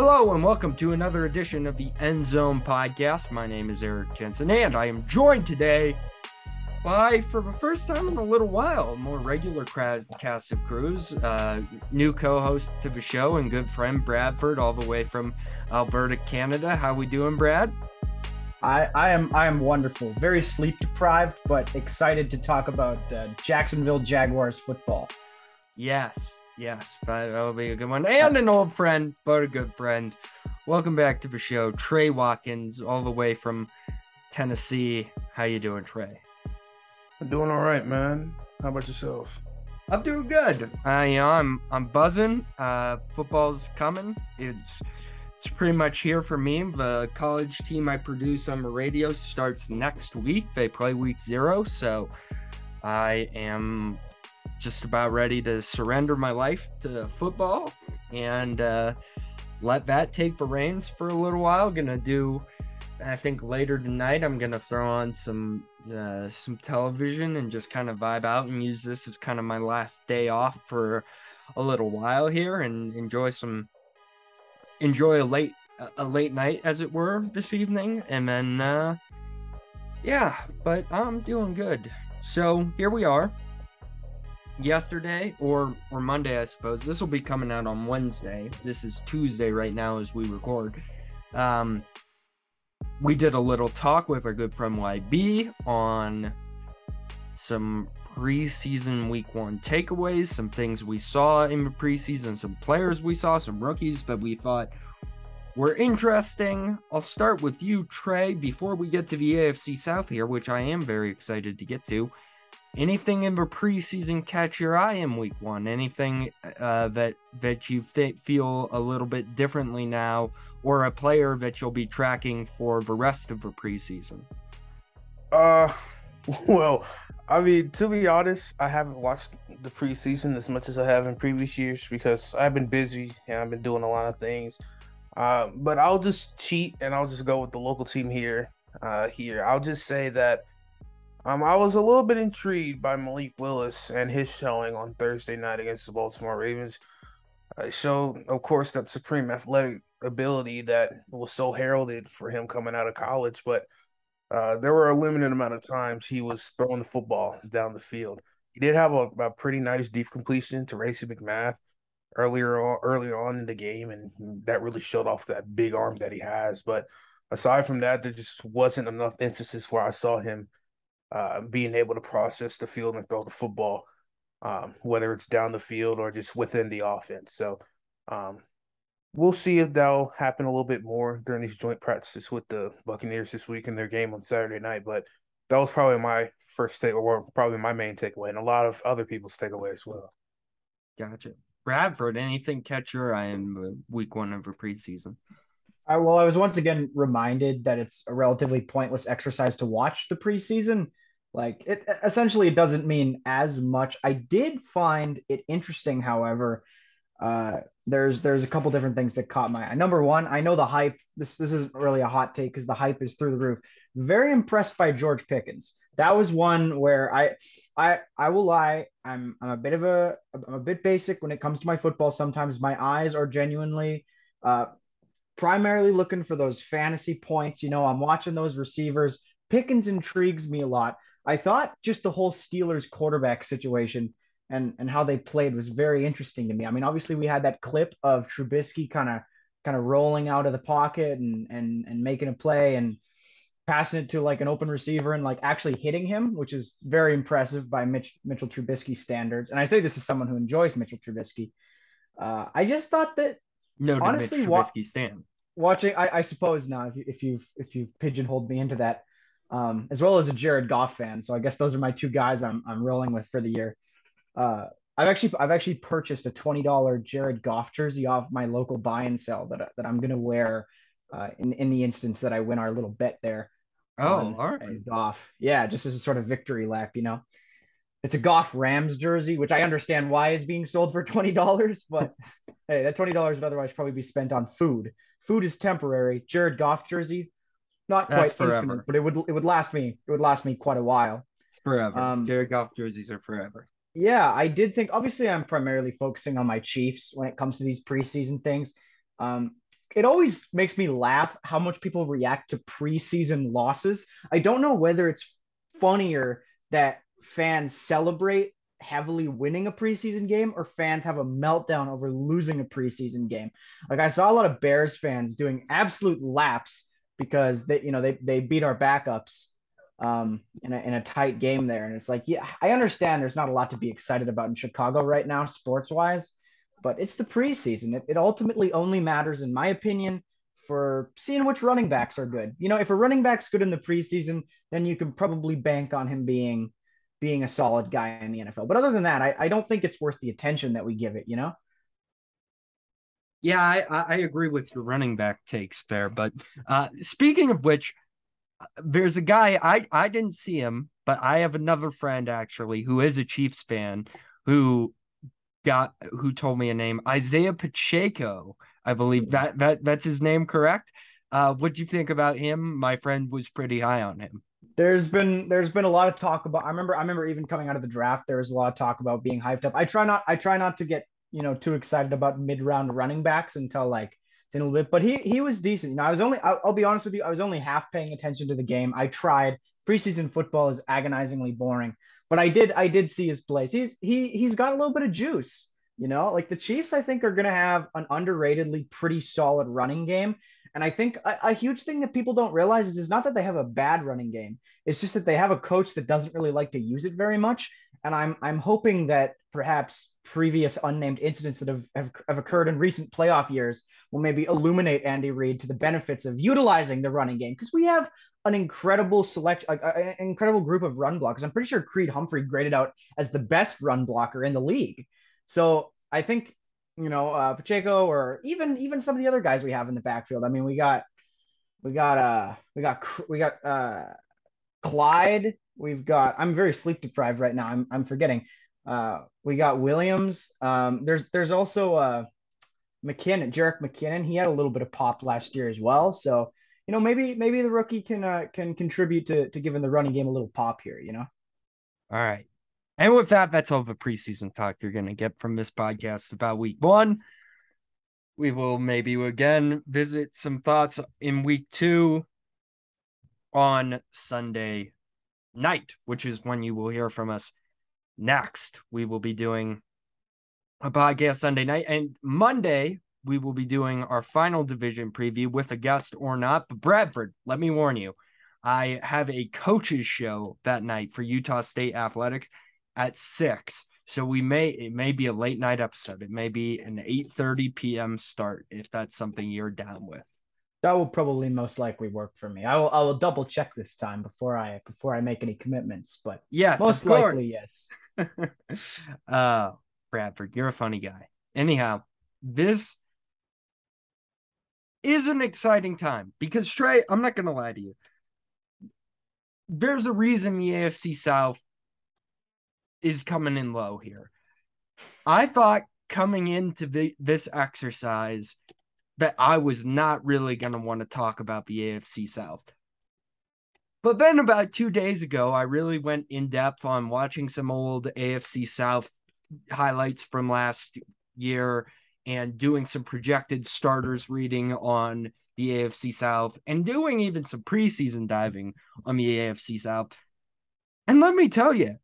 Hello and welcome to another edition of the End Zone Podcast. My name is Eric Jensen, and I am joined today by, for the first time in a little while, a more regular cast of crews, uh, new co-host to the show and good friend Bradford, all the way from Alberta, Canada. How we doing, Brad? I, I am I am wonderful. Very sleep deprived, but excited to talk about uh, Jacksonville Jaguars football. Yes, yes, that'll be a good one. And an old friend, but a good friend. Welcome back to the show, Trey Watkins, all the way from Tennessee. How you doing, Trey? I'm doing all right, man. How about yourself? I'm doing good. Uh, you know, I'm I'm buzzing. Uh, football's coming. It's it's pretty much here for me. The college team I produce on the radio starts next week. They play week zero, so I am just about ready to surrender my life to football and uh, let that take the reins for a little while. Gonna do, I think later tonight. I'm gonna throw on some uh, some television and just kind of vibe out and use this as kind of my last day off for a little while here and enjoy some enjoy a late a late night as it were this evening and then uh yeah but i'm doing good so here we are yesterday or or monday i suppose this will be coming out on wednesday this is tuesday right now as we record um we did a little talk with our good friend yb on some preseason week one takeaways, some things we saw in the preseason, some players we saw, some rookies that we thought were interesting. I'll start with you, Trey, before we get to the AFC South here, which I am very excited to get to. Anything in the preseason catch your eye in week one? Anything uh, that that you feel a little bit differently now, or a player that you'll be tracking for the rest of the preseason? Uh, well, I mean, to be honest, I haven't watched the preseason as much as I have in previous years because I've been busy and I've been doing a lot of things. Uh, but I'll just cheat and I'll just go with the local team here. Uh, here, I'll just say that um, I was a little bit intrigued by Malik Willis and his showing on Thursday night against the Baltimore Ravens. It showed, of course, that supreme athletic ability that was so heralded for him coming out of college, but uh, there were a limited amount of times he was throwing the football down the field. He did have a, a pretty nice deep completion to Racey McMath earlier on, early on in the game, and that really showed off that big arm that he has. But aside from that, there just wasn't enough emphasis where I saw him uh, being able to process the field and throw the football, um, whether it's down the field or just within the offense. So um, we'll see if that'll happen a little bit more during these joint practices with the Buccaneers this week in their game on Saturday night. But that was probably my first take, or probably my main takeaway, and a lot of other people's takeaway as well. Gotcha. Bradford, anything catch your eye in week one of a preseason? Uh, well, I was once again reminded that it's a relatively pointless exercise to watch the preseason. Like it essentially, it doesn't mean as much. I did find it interesting, however, uh, there's there's a couple different things that caught my eye. Number one, I know the hype. This this isn't really a hot take because the hype is through the roof. Very impressed by George Pickens. That was one where I I I will lie. I'm I'm a bit of a I'm a bit basic when it comes to my football. Sometimes my eyes are genuinely uh, primarily looking for those fantasy points. You know, I'm watching those receivers. Pickens intrigues me a lot. I thought just the whole Steelers quarterback situation and and how they played was very interesting to me. I mean, obviously we had that clip of Trubisky kind of kind of rolling out of the pocket and and and making a play and passing it to like an open receiver and like actually hitting him, which is very impressive by Mitch Mitchell Trubisky standards. And I say this as someone who enjoys Mitchell Trubisky. Uh, I just thought that no, honestly, Mitch Trubisky wa- stand. Watching, I, I suppose now if you if you've if you've pigeonholed me into that, um, as well as a Jared Goff fan. So I guess those are my two guys I'm I'm rolling with for the year. Uh, I've actually I've actually purchased a twenty dollar Jared Goff jersey off my local buy and sell that that I'm gonna wear uh, in in the instance that I win our little bet there. Oh, all right. Goff, yeah, just as a sort of victory lap, you know. It's a Goff Rams jersey, which I understand why is being sold for twenty dollars, but hey, that twenty dollars would otherwise probably be spent on food. Food is temporary. Jared Goff jersey, not quite forever. infinite, but it would it would last me it would last me quite a while. Forever. Um, Jared Goff jerseys are forever yeah, I did think. Obviously, I'm primarily focusing on my Chiefs when it comes to these preseason things. Um, it always makes me laugh how much people react to preseason losses. I don't know whether it's funnier that fans celebrate heavily winning a preseason game or fans have a meltdown over losing a preseason game. Like I saw a lot of Bears fans doing absolute laps because they, you know, they they beat our backups um, in a in a tight game there, and it's like, yeah, I understand there's not a lot to be excited about in Chicago right now, sports wise, but it's the preseason. It, it ultimately only matters, in my opinion, for seeing which running backs are good. You know, if a running back's good in the preseason, then you can probably bank on him being being a solid guy in the NFL. But other than that, I, I don't think it's worth the attention that we give it, you know? Yeah, I, I agree with your running back takes there. But uh, speaking of which, there's a guy I I didn't see him, but I have another friend actually who is a Chiefs fan who got who told me a name Isaiah Pacheco. I believe that that that's his name, correct? Uh, what do you think about him? My friend was pretty high on him. There's been there's been a lot of talk about. I remember I remember even coming out of the draft, there was a lot of talk about being hyped up. I try not I try not to get you know too excited about mid round running backs until like it's in a little bit, but he he was decent. You know, I was only I'll, I'll be honest with you, I was only half paying attention to the game. I tried. Preseason football is agonizingly boring, but I did I did see his plays. He's he he's got a little bit of juice. You know, like the Chiefs, I think are going to have an underratedly pretty solid running game. And I think a, a, huge thing that people don't realize is, is not that they have a bad running game. It's just that they have a coach that doesn't really like to use it very much. And I'm I'm hoping that perhaps previous unnamed incidents that have, have, have occurred in recent playoff years will maybe illuminate Andy Reid to the benefits of utilizing the running game because we have an incredible select, like an incredible group of run blockers. I'm pretty sure Creed Humphrey graded out as the best run blocker in the league. So I think you know uh, Pacheco or even even some of the other guys we have in the backfield. I mean, we got we got uh we got we got uh Clyde. We've got. I'm very sleep deprived right now. I'm I'm forgetting. Uh, we got Williams. Um, there's there's also uh McKinnon, Jerick McKinnon. He had a little bit of pop last year as well. So you know maybe maybe the rookie can uh, can contribute to to giving the running game a little pop here. You know. All right. And with that, that's all the preseason talk you're going to get from this podcast about week one. We will maybe again visit some thoughts in week two on Sunday night, which is when you will hear from us next. We will be doing a podcast Sunday night, and Monday we will be doing our final division preview with a guest or not. But Bradford, let me warn you, I have a coaches show that night for Utah State Athletics at six. So we may it may be a late night episode. It may be an 8 30 p.m. start if that's something you're down with. That will probably most likely work for me. I will I will double check this time before I before I make any commitments. But yes, most likely yes. uh Bradford, you're a funny guy. Anyhow, this is an exciting time because Trey, I'm not gonna lie to you. There's a reason the AFC South is coming in low here. I thought coming into the, this exercise that I was not really going to want to talk about the AFC South. But then about two days ago, I really went in depth on watching some old AFC South highlights from last year and doing some projected starters reading on the AFC South and doing even some preseason diving on the AFC South. And let me tell you,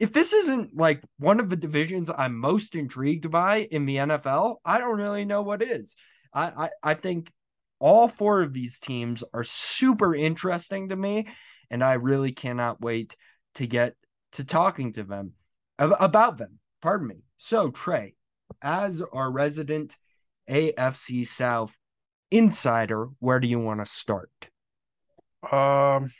if this isn't like one of the divisions I'm most intrigued by in the NFL, I don't really know what is. I, I, I think all four of these teams are super interesting to me, and I really cannot wait to get to talking to them about them. Pardon me. So, Trey, as our resident AFC South insider, where do you want to start? Um,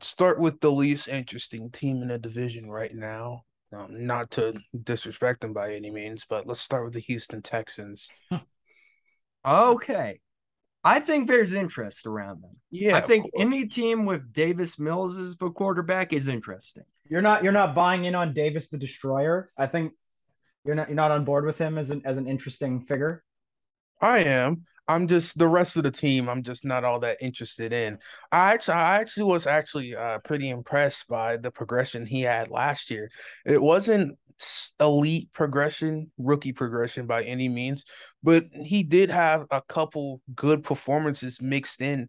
start with the least interesting team in the division right now. Um, not to disrespect them by any means, but let's start with the Houston Texans. okay. I think there's interest around them. Yeah. I think any team with Davis Mills as the quarterback is interesting. You're not you're not buying in on Davis the Destroyer. I think you're not you're not on board with him as an as an interesting figure. I am. I'm just the rest of the team. I'm just not all that interested in. I actually, I actually was actually uh, pretty impressed by the progression he had last year. It wasn't elite progression, rookie progression by any means, but he did have a couple good performances mixed in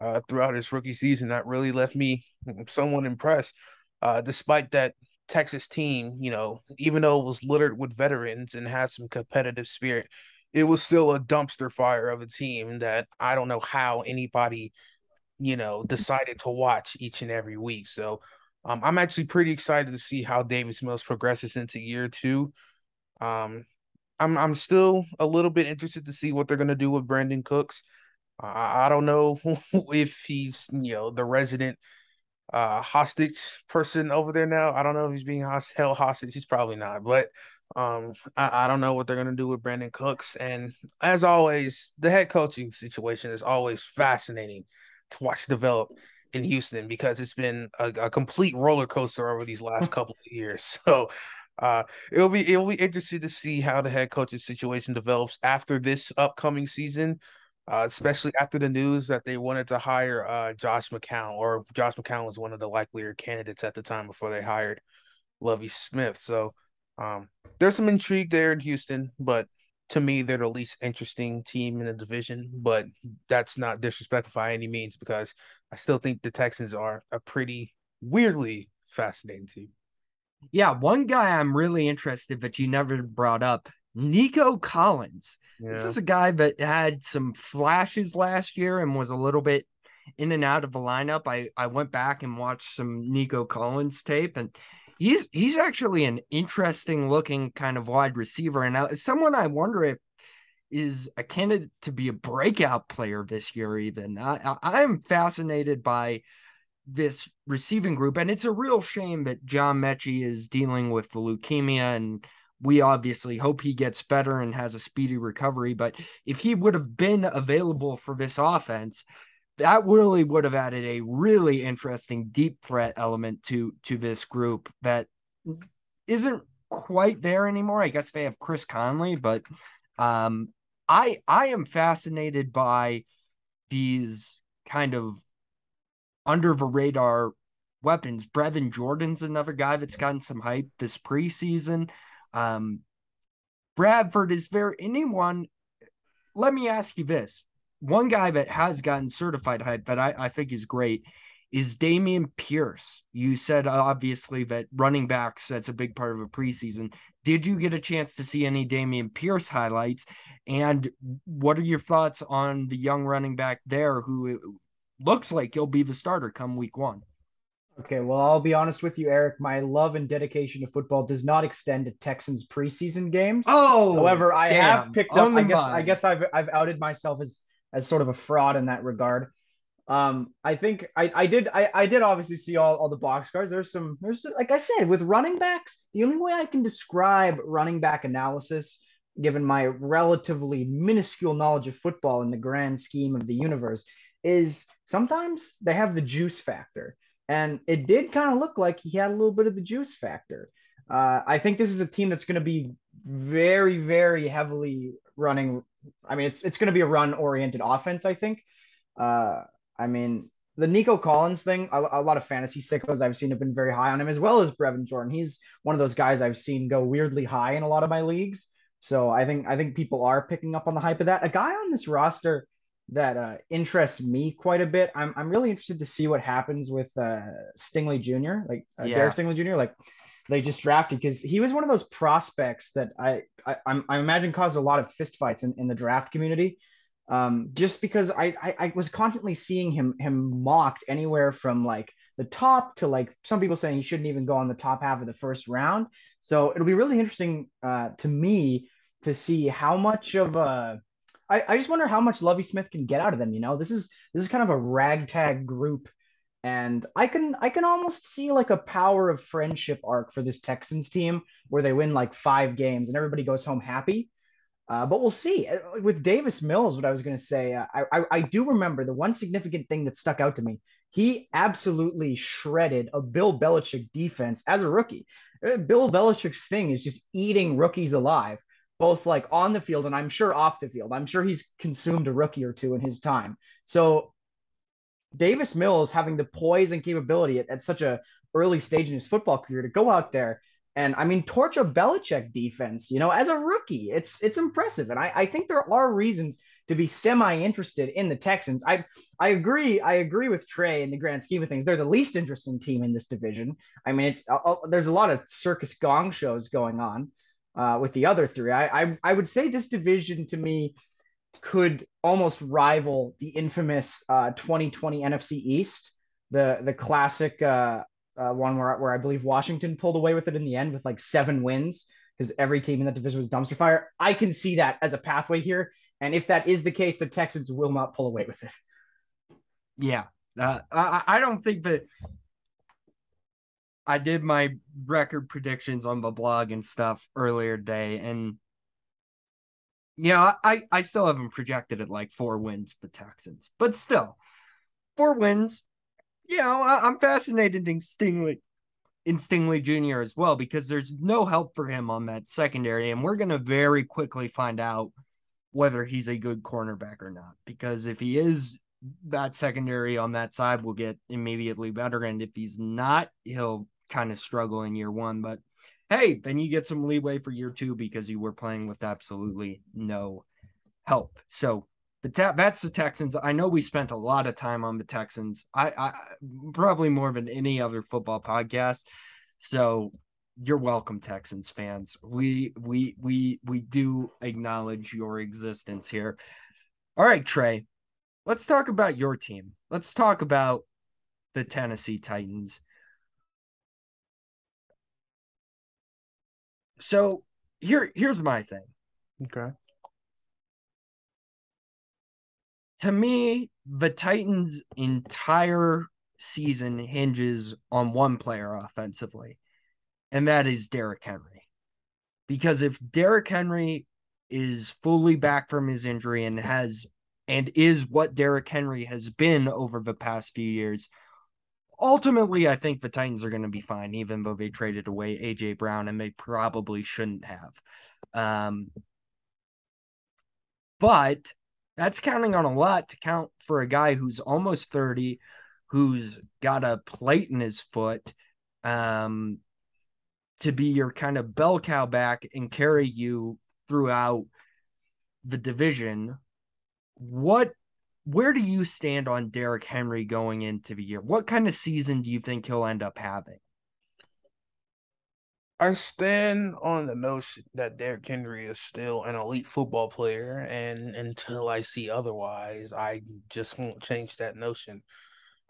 uh, throughout his rookie season that really left me somewhat impressed. Uh, despite that Texas team, you know, even though it was littered with veterans and had some competitive spirit, it was still a dumpster fire of a team that I don't know how anybody, you know, decided to watch each and every week. So um, I'm actually pretty excited to see how Davis Mills progresses into year two. Um, I'm I'm still a little bit interested to see what they're gonna do with Brandin Cooks. I, I don't know if he's you know the resident uh hostage person over there now. I don't know if he's being held hostage. He's probably not, but um I, I don't know what they're gonna do with Brandin Cooks. And as always, the head coaching situation is always fascinating to watch develop in Houston because it's been a, a complete roller coaster over these last couple of years. So uh it'll be it'll be interesting to see how the head coaching situation develops after this upcoming season uh, especially after the news that they wanted to hire uh, Josh McCown, or Josh McCown was one of the likelier candidates at the time before they hired Lovie Smith. So um, there's some intrigue there in Houston, but to me, they're the least interesting team in the division. But that's not disrespectful by any means because I still think the Texans are a pretty weirdly fascinating team. Yeah, one guy I'm really interested that you never brought up, Nico Collins. Yeah. This is a guy that had some flashes last year and was a little bit in and out of the lineup. I I went back and watched some Nico Collins tape, and he's he's actually an interesting looking kind of wide receiver, and uh, someone I wonder if is a candidate to be a breakout player this year. Even I I am fascinated by this receiving group, and it's a real shame that John Metchie is dealing with the leukemia and we obviously hope he gets better and has a speedy recovery. But if he would have been available for this offense, that really would have added a really interesting deep threat element to to this group that isn't quite there anymore. I guess they have Chris Conley, but um, I I am fascinated by these kind of under the radar weapons. Brevin Jordan's another guy that's gotten some hype this preseason. Um, Bradford, is there anyone? Let me ask you this: one guy that has gotten certified hype that I, I think is great is Dameon Pierce. You said uh, obviously that running backs that's a big part of a preseason. Did you get a chance to see any Dameon Pierce highlights? And what are your thoughts on the young running back there who looks like he'll be the starter come week one? Okay, well, I'll be honest with you, Eric. My love and dedication to football does not extend to Texans preseason games. Oh, however, I damn. have picked up. I guess. I guess I've I've outed myself as as sort of a fraud in that regard. Um, I think I I did I I did obviously see all all the box scores. There's some there's like I said with running backs. The only way I can describe running back analysis, given my relatively minuscule knowledge of football in the grand scheme of the universe, is sometimes they have the juice factor and it did kind of look like he had a little bit of the juice factor. Uh, I think this is a team that's going to be very, very heavily running. I mean, it's it's going to be a run oriented offense. I think. Uh, I mean, the Nico Collins thing. A, a, lot of fantasy sickos I've seen have been very high on him, as well as Brevin Jordan. He's one of those guys I've seen go weirdly high in a lot of my leagues. So I think I think people are picking up on the hype of that. A guy on this roster that uh, interests me quite a bit. I'm I'm really interested to see what happens with uh, Stingley Jr. Like uh, yeah. Derek Stingley Jr. Like they just drafted because he was one of those prospects that I I, I imagine caused a lot of fistfights in, in the draft community. Um, just because I, I I was constantly seeing him him mocked anywhere from like the top to like some people saying he shouldn't even go on the top half of the first round. So it'll be really interesting uh, to me to see how much of a I, I just wonder how much Lovie Smith can get out of them. You know, this is this is kind of a ragtag group, and I can I can almost see like a power of friendship arc for this Texans team where they win like five games and everybody goes home happy. Uh, but we'll see. Uh, with Davis Mills, what I was going to say, uh, I, I I do remember the one significant thing that stuck out to me. He absolutely shredded a Bill Belichick defense as a rookie. Uh, Bill Belichick's thing is just eating rookies alive both like on the field and I'm sure off the field. I'm sure he's consumed a rookie or two in his time. So Davis Mills having the poise and capability at, at such a early stage in his football career to go out there And I mean, torch a Belichick defense, you know, as a rookie, it's it's impressive. And I, I think there are reasons to be semi-interested in the Texans. I I agree. I agree with Trey in the grand scheme of things. They're the least interesting team in this division. I mean, it's uh, uh there's a lot of circus gong shows going on uh, with the other three. I, I I would say this division to me could almost rival the infamous uh, 2020 NFC East, the the classic uh, uh, one where where I believe Washington pulled away with it in the end with like seven wins because every team in that division was dumpster fire. I can see that as a pathway here, and if that is the case, the Texans will not pull away with it. Yeah, uh, I I don't think that. I did my record predictions on the blog and stuff earlier today, and know, I I still haven't projected it like four wins for Texans, but still, four wins. You know, I, am fascinated in Stingley, in Stingley Jr. as well because there's no help for him on that secondary, and we're gonna very quickly find out whether he's a good cornerback or not. Because if he is, that secondary on that side will get immediately better. And if he's not, he'll kind of struggle in year one. But hey, then you get some leeway for year two because you were playing with absolutely no help. So the te- that's the Texans. I know we spent a lot of time on the Texans. I, I probably more than any other football podcast. So you're welcome, Texans fans. We we we we do acknowledge your existence here. All right, Trey. Let's talk about your team. Let's talk about the Tennessee Titans. So here here's my thing. Okay. To me, the Titans' entire season hinges on one player offensively and that is Derrick Henry. Because if Derrick Henry is fully back from his injury and has and is what Derrick Henry has been over the past few years, ultimately I think the Titans are going to be fine, even though they traded away AJ Brown and they probably shouldn't have. Um, but that's counting on a lot to count for a guy who's almost 30, who's got a plate in his foot, um, to be your kind of bell cow back and carry you throughout the division. What where do you stand on Derrick Henry going into the year? What kind of season do you think he'll end up having? I stand on the notion that Derrick Henry is still an elite football player, and until I see otherwise, I just won't change that notion.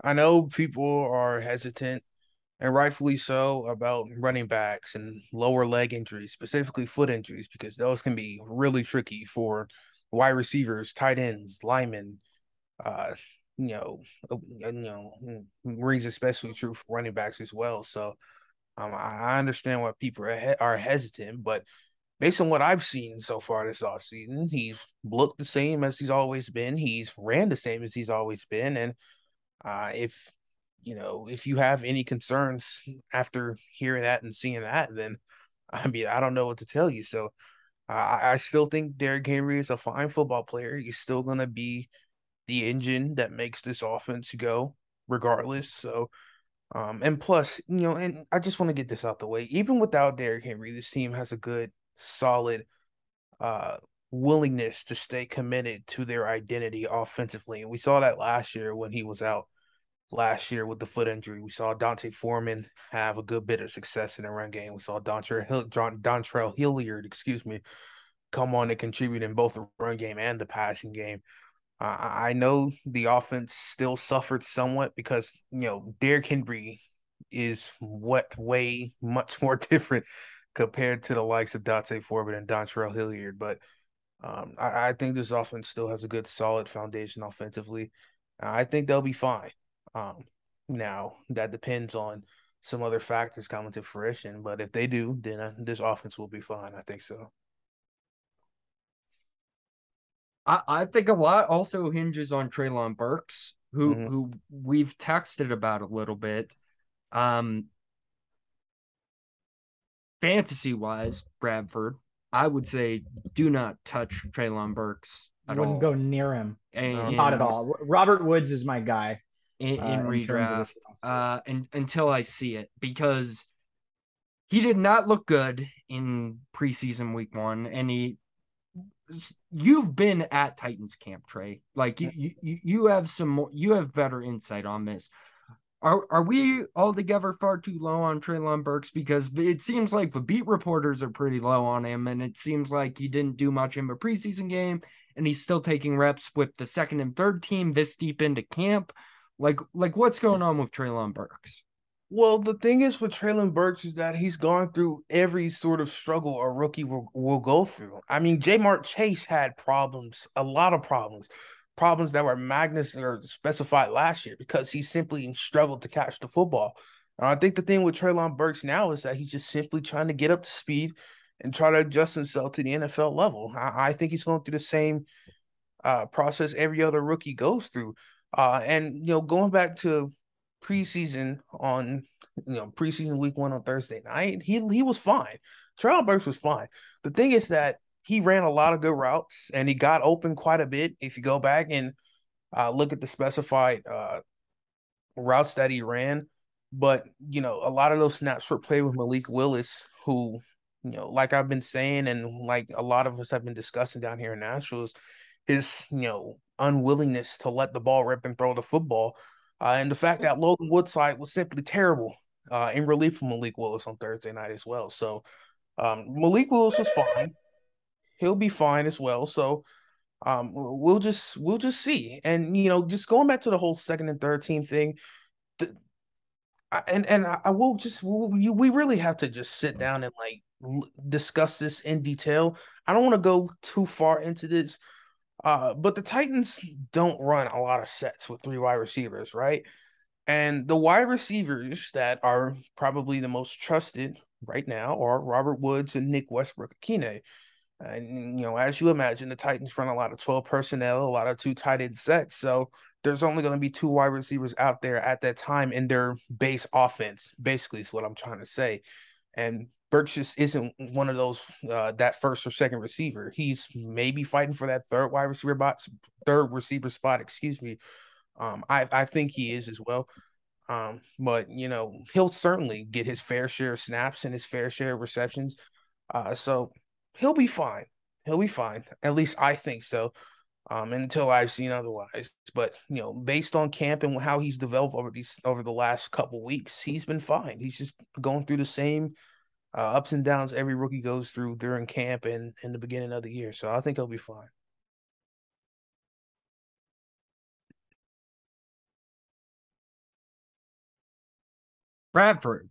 I know people are hesitant and rightfully so, about running backs and lower leg injuries, specifically foot injuries, because those can be really tricky for wide receivers, tight ends, linemen. Uh, you know, uh, you know, mm, rings especially true for running backs as well. So, um, I understand why people are, he- are hesitant, but based on what I've seen so far this offseason, he's looked the same as he's always been. He's ran the same as he's always been, and uh, if you know, if you have any concerns after hearing that and seeing that, then I mean, I don't know what to tell you. So I still think Derrick Henry is a fine football player. He's still going to be the engine that makes this offense go, regardless. So, um, and plus, you know, and I just want to get this out the way. Even without Derrick Henry, this team has a good, solid, uh, willingness to stay committed to their identity offensively. And we saw that last year when he was out last year with the foot injury. We saw D'Onta Foreman have a good bit of success in the run game. We saw Dontre Hill, Dontrell Hilliard, excuse me, come on and contribute in both the run game and the passing game. Uh, I know the offense still suffered somewhat because you know Derrick Henry is what way much more different compared to the likes of D'Onta Foreman and Dontrell Hilliard, but um, I, I, think this offense still has a good solid foundation offensively. I think they'll be fine. Um, now that depends on some other factors coming to fruition, but if they do, then uh, this offense will be fine. I think so. I, I think a lot also hinges on Treylon Burks, who mm-hmm. who we've texted about a little bit. Um, fantasy wise, Bradford, I would say do not touch Treylon Burks. I wouldn't all. go near him. And, not at all. Robert Woods is my guy in, in uh, redraft uh, and, until I see it because he did not look good in preseason week one, and he you've been at Titans camp, Trey. Like you, you, you have some more, you have better insight on this. Are are we altogether far too low on Treylon Burks? Because it seems like the beat reporters are pretty low on him, and it seems like he didn't do much in a preseason game, and he's still taking reps with the second and third team this deep into camp. Like, like what's going on with Treylon Burks? Well, the thing is for Treylon Burks is that he's gone through every sort of struggle a rookie will, will go through. I mean, Ja'Marr Chase had problems, a lot of problems, problems that were Magnus or specified last year because he simply struggled to catch the football. And I think the thing with Treylon Burks now is that he's just simply trying to get up to speed and try to adjust himself to the NFL level. I, I think he's going through the same uh, process every other rookie goes through. Uh, and you know, going back to preseason on you know preseason week one on Thursday night, he he was fine. Treylon Burks was fine. The thing is that he ran a lot of good routes and he got open quite a bit. If you go back and uh, look at the specified uh, routes that he ran, but you know a lot of those snaps were played with Malik Willis, who you know, like I've been saying, and like a lot of us have been discussing down here in Nashville, is his you know unwillingness to let the ball rip and throw the football uh, and the fact that Logan Woodside was simply terrible uh, in relief from Malik Willis on Thursday night as well. So um, Malik Willis was fine. He'll be fine as well. So um, we'll just we'll just see. And you know, just going back to the whole second and third team thing, the, and and I will just we, we really have to just sit down and like discuss this in detail. I don't want to go too far into this uh, but the Titans don't run a lot of sets with three wide receivers, right? And the wide receivers that are probably the most trusted right now are Robert Woods and Nick Westbrook-Ikhine. And you know, as you imagine, the Titans run a lot of 12 personnel, a lot of two tight end sets. So there's only going to be two wide receivers out there at that time in their base offense, basically, is what I'm trying to say. And Burks just isn't one of those uh, that first or second receiver. He's maybe fighting for that third wide receiver box, third receiver spot. Excuse me. Um, I I think he is as well. Um, but you know he'll certainly get his fair share of snaps and his fair share of receptions. Uh, so he'll be fine. He'll be fine. At least I think so. Um, until I've seen otherwise. But you know, based on camp and how he's developed over these over the last couple weeks, he's been fine. He's just going through the same uh, ups and downs every rookie goes through during camp and in the beginning of the year. So I think he'll be fine. Bradford,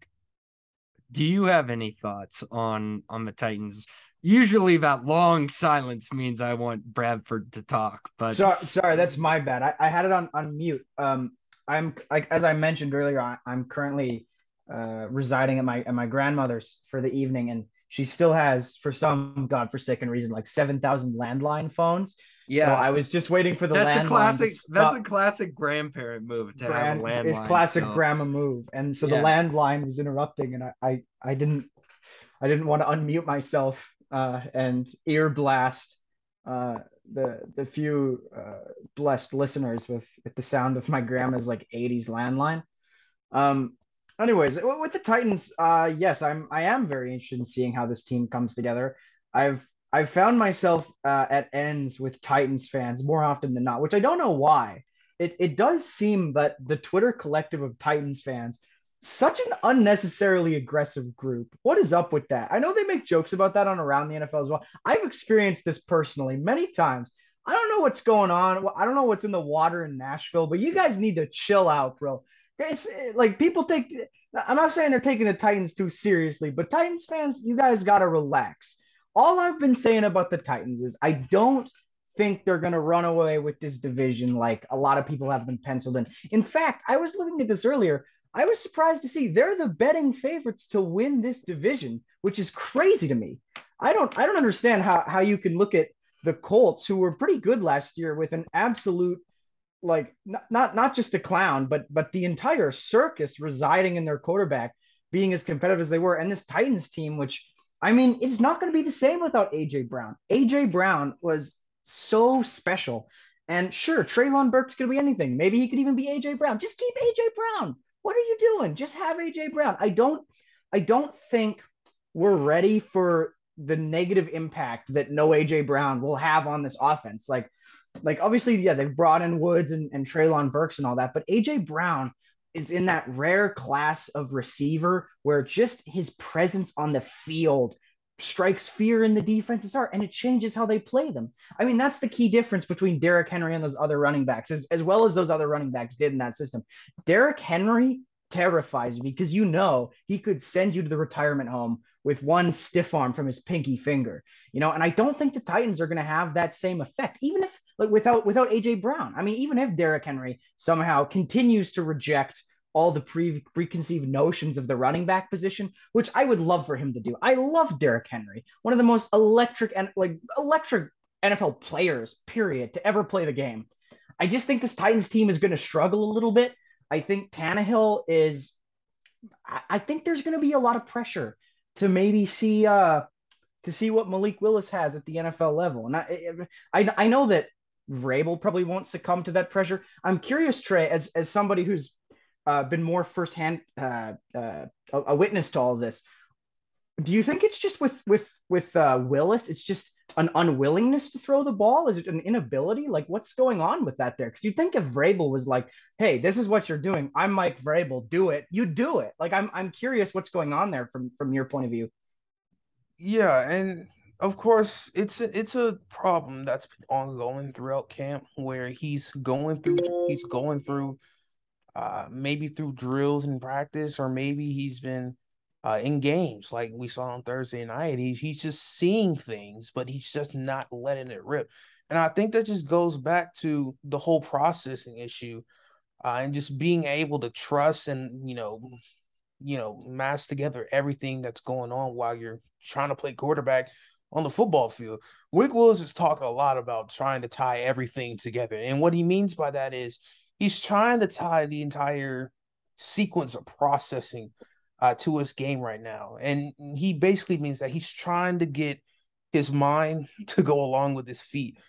do you have any thoughts on on the Titans? Usually, that long silence means I want Bradford to talk. But so, sorry, that's my bad. I, I had it on on mute. Um, I'm like as I mentioned earlier, I, I'm currently uh, residing at my at my grandmother's for the evening, and she still has, for some godforsaken reason, like seven thousand landline phones. Yeah, so I was just waiting for the. Landline. That's a classic. That's a classic grandparent move to Grand, have a landline. It's classic so. grandma move, and so yeah. the landline was interrupting, and I, I I didn't I didn't want to unmute myself uh, and ear blast uh, the the few uh, blessed listeners with with the sound of my grandma's like 80s landline. Um, anyways, with the Titans, uh, yes, I'm I am very interested in seeing how this team comes together. I've I've found myself uh, at ends with Titans fans more often than not, which I don't know why. It it does seem that the Twitter collective of Titans fans such an unnecessarily aggressive group. What is up with that? I know they make jokes about that on around the NFL as well. I've experienced this personally many times. I don't know what's going on. I don't know what's in the water in Nashville, but you guys need to chill out, bro. It's eh, like people take. I'm not saying they're taking the Titans too seriously, but Titans fans, you guys gotta relax. All I've been saying about the Titans is I don't think they're gonna run away with this division like a lot of people have been penciled in. In fact, I was looking at this earlier. I was surprised to see they're the betting favorites to win this division, which is crazy to me. I don't I don't understand how how you can look at the Colts, who were pretty good last year, with an absolute like not, not not just a clown, but but the entire circus residing in their quarterback, being as competitive as they were, and this Titans team, which I mean, it's not going to be the same without AJ Brown. AJ Brown was so special. And sure, Treylon going to be anything. Maybe he could even be AJ Brown. Just keep AJ Brown. What are you doing? Just have AJ Brown. I don't I don't think we're ready for the negative impact that no AJ Brown will have on this offense. Like, like obviously, yeah, they've brought in Woods and, and Treylon Burks and all that, but AJ Brown is in that rare class of receiver where just his presence on the field strikes fear in the defense's heart and it changes how they play them. I mean, that's the key difference between Derrick Henry and those other running backs, as, as well as those other running backs did in that system. Derrick Henry terrifies me because you know he could send you to the retirement home with one stiff arm from his pinky finger, you know, and I don't think the Titans are going to have that same effect, even if like without without AJ Brown. I mean, even if Derrick Henry somehow continues to reject all the pre preconceived notions of the running back position, which I would love for him to do. I love Derrick Henry, one of the most electric and like electric NFL players, period, to ever play the game. I just think this Titans team is going to struggle a little bit. I think Tannehill is. I think there's going to be a lot of pressure to maybe see uh to see what Malik Willis has at the NFL level. And I I, I know that Vrabel probably won't succumb to that pressure. I'm curious, Trey, as as somebody who's uh, been more firsthand uh, uh, a, a, witness to all of this. Do you think it's just with with with uh, Willis? It's just an unwillingness to throw the ball? Is it an inability? Like, what's going on with that there? Because you think if Vrabel was like, "Hey, this is what you're doing. I'm Mike Vrabel. Do it." You do it. Like, I'm I'm curious what's going on there from from your point of view. Yeah, and of course, it's a, it's a problem that's been ongoing throughout camp where he's going through he's going through uh maybe through drills and practice or maybe he's been uh, in games like we saw on Thursday night. He, he's just seeing things, but he's just not letting it rip. And I think that just goes back to the whole processing issue uh, and just being able to trust and, you know, you know, mass together everything that's going on while you're trying to play quarterback on the football field. Wick Willis has talked a lot about trying to tie everything together. And what he means by that is he's trying to tie the entire sequence of processing uh, to his game right now. And he basically means that he's trying to get his mind to go along with his feet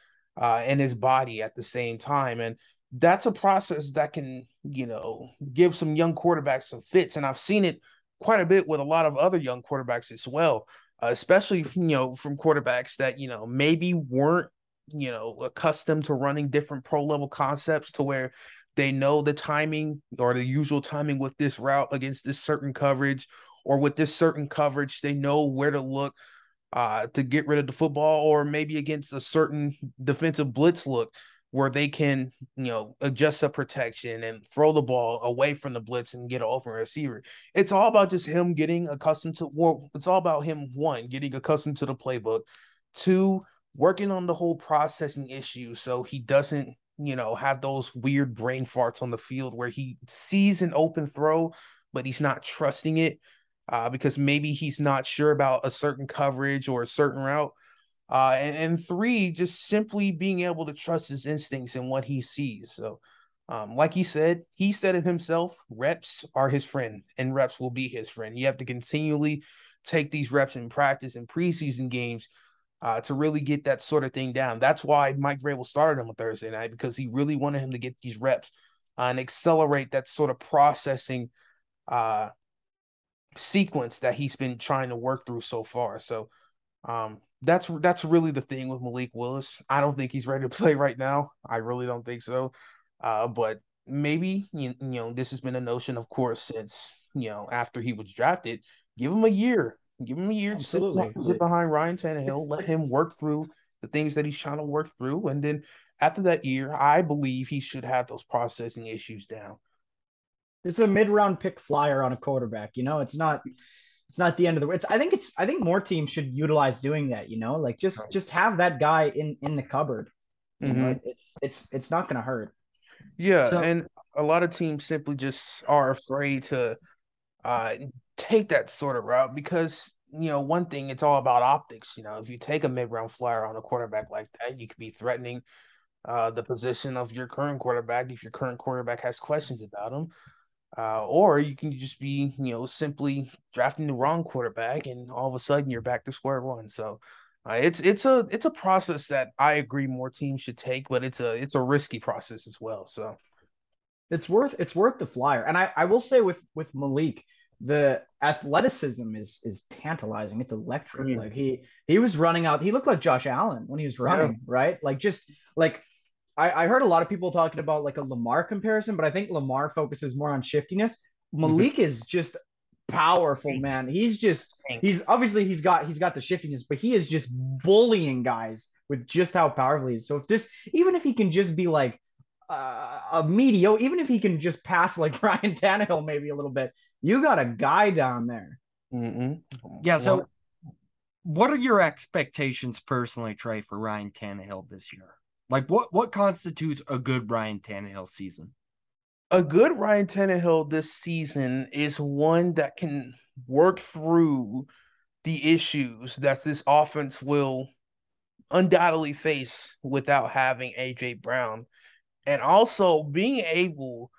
uh, and his body at the same time. And that's a process that can, you know, give some young quarterbacks some fits. And I've seen it quite a bit with a lot of other young quarterbacks as well, uh, especially, you know, from quarterbacks that, you know, maybe weren't, you know, accustomed to running different pro level concepts to where they know the timing or the usual timing with this route against this certain coverage or with this certain coverage. They know where to look uh, to get rid of the football or maybe against a certain defensive blitz look where they can, you know, adjust the protection and throw the ball away from the blitz and get an open receiver. It's all about just him getting accustomed to well, it's all about him one, getting accustomed to the playbook, two, working on the whole processing issue so he doesn't you know, have those weird brain farts on the field where he sees an open throw, but he's not trusting it uh, because maybe he's not sure about a certain coverage or a certain route. Uh, and, and, three, just simply being able to trust his instincts and what he sees. So, um, like he said, he said it himself reps are his friend and reps will be his friend. You have to continually take these reps in practice and preseason games uh, to really get that sort of thing down. That's why Mike Vrabel started him on Thursday night because he really wanted him to get these reps uh, and accelerate that sort of processing uh, sequence that he's been trying to work through so far. So um, that's that's really the thing with Malik Willis. I don't think he's ready to play right now. I really don't think so. Uh, but maybe you, you know this has been a notion, of course, since you know after he was drafted. Give him a year Give him a year, Absolutely. sit, sit behind Ryan Tannehill, let him work through the things that he's trying to work through. And then after that year, I believe he should have those processing issues down. It's a mid-round pick flyer on a quarterback. You know, it's not it's not the end of the it's I think it's I think more teams should utilize doing that, you know, like just just have that guy in in the cupboard. Mm-hmm. know, it's it's it's not gonna hurt. Yeah, so, and a lot of teams simply just are afraid to uh take that sort of route because you know one thing it's all about optics you know if you take a mid-round flyer on a quarterback like that you could be threatening uh, the position of your current quarterback if your current quarterback has questions about him uh, or you can just be you know simply drafting the wrong quarterback and all of a sudden you're back to square one. So uh, it's it's a it's a process that I agree more teams should take but it's a it's a risky process as well so. It's worth it's worth the flyer. And I I will say with with Malik the athleticism is is tantalizing. It's electric. Mm. Like he he was running out. He looked like Josh Allen when he was running, yeah. right? Like just like I, I heard a lot of people talking about like a Lamar comparison, but I think Lamar focuses more on shiftiness. Mm-hmm. Malik mm-hmm. is just powerful, man. He's just he's obviously he's got he's got the shiftiness, but he is just bullying guys with just how powerful he is. So if this even if he can just be like uh, a mediocre, even if he can just pass like Ryan Tannehill maybe a little bit, you got a guy down there. Mm-hmm. Yeah. So, what are your expectations personally, Trey, for Ryan Tannehill this year? Like, what what constitutes a good Ryan Tannehill season? A good Ryan Tannehill this season is one that can work through the issues that this offense will undoubtedly face without having AJ Brown, and also being able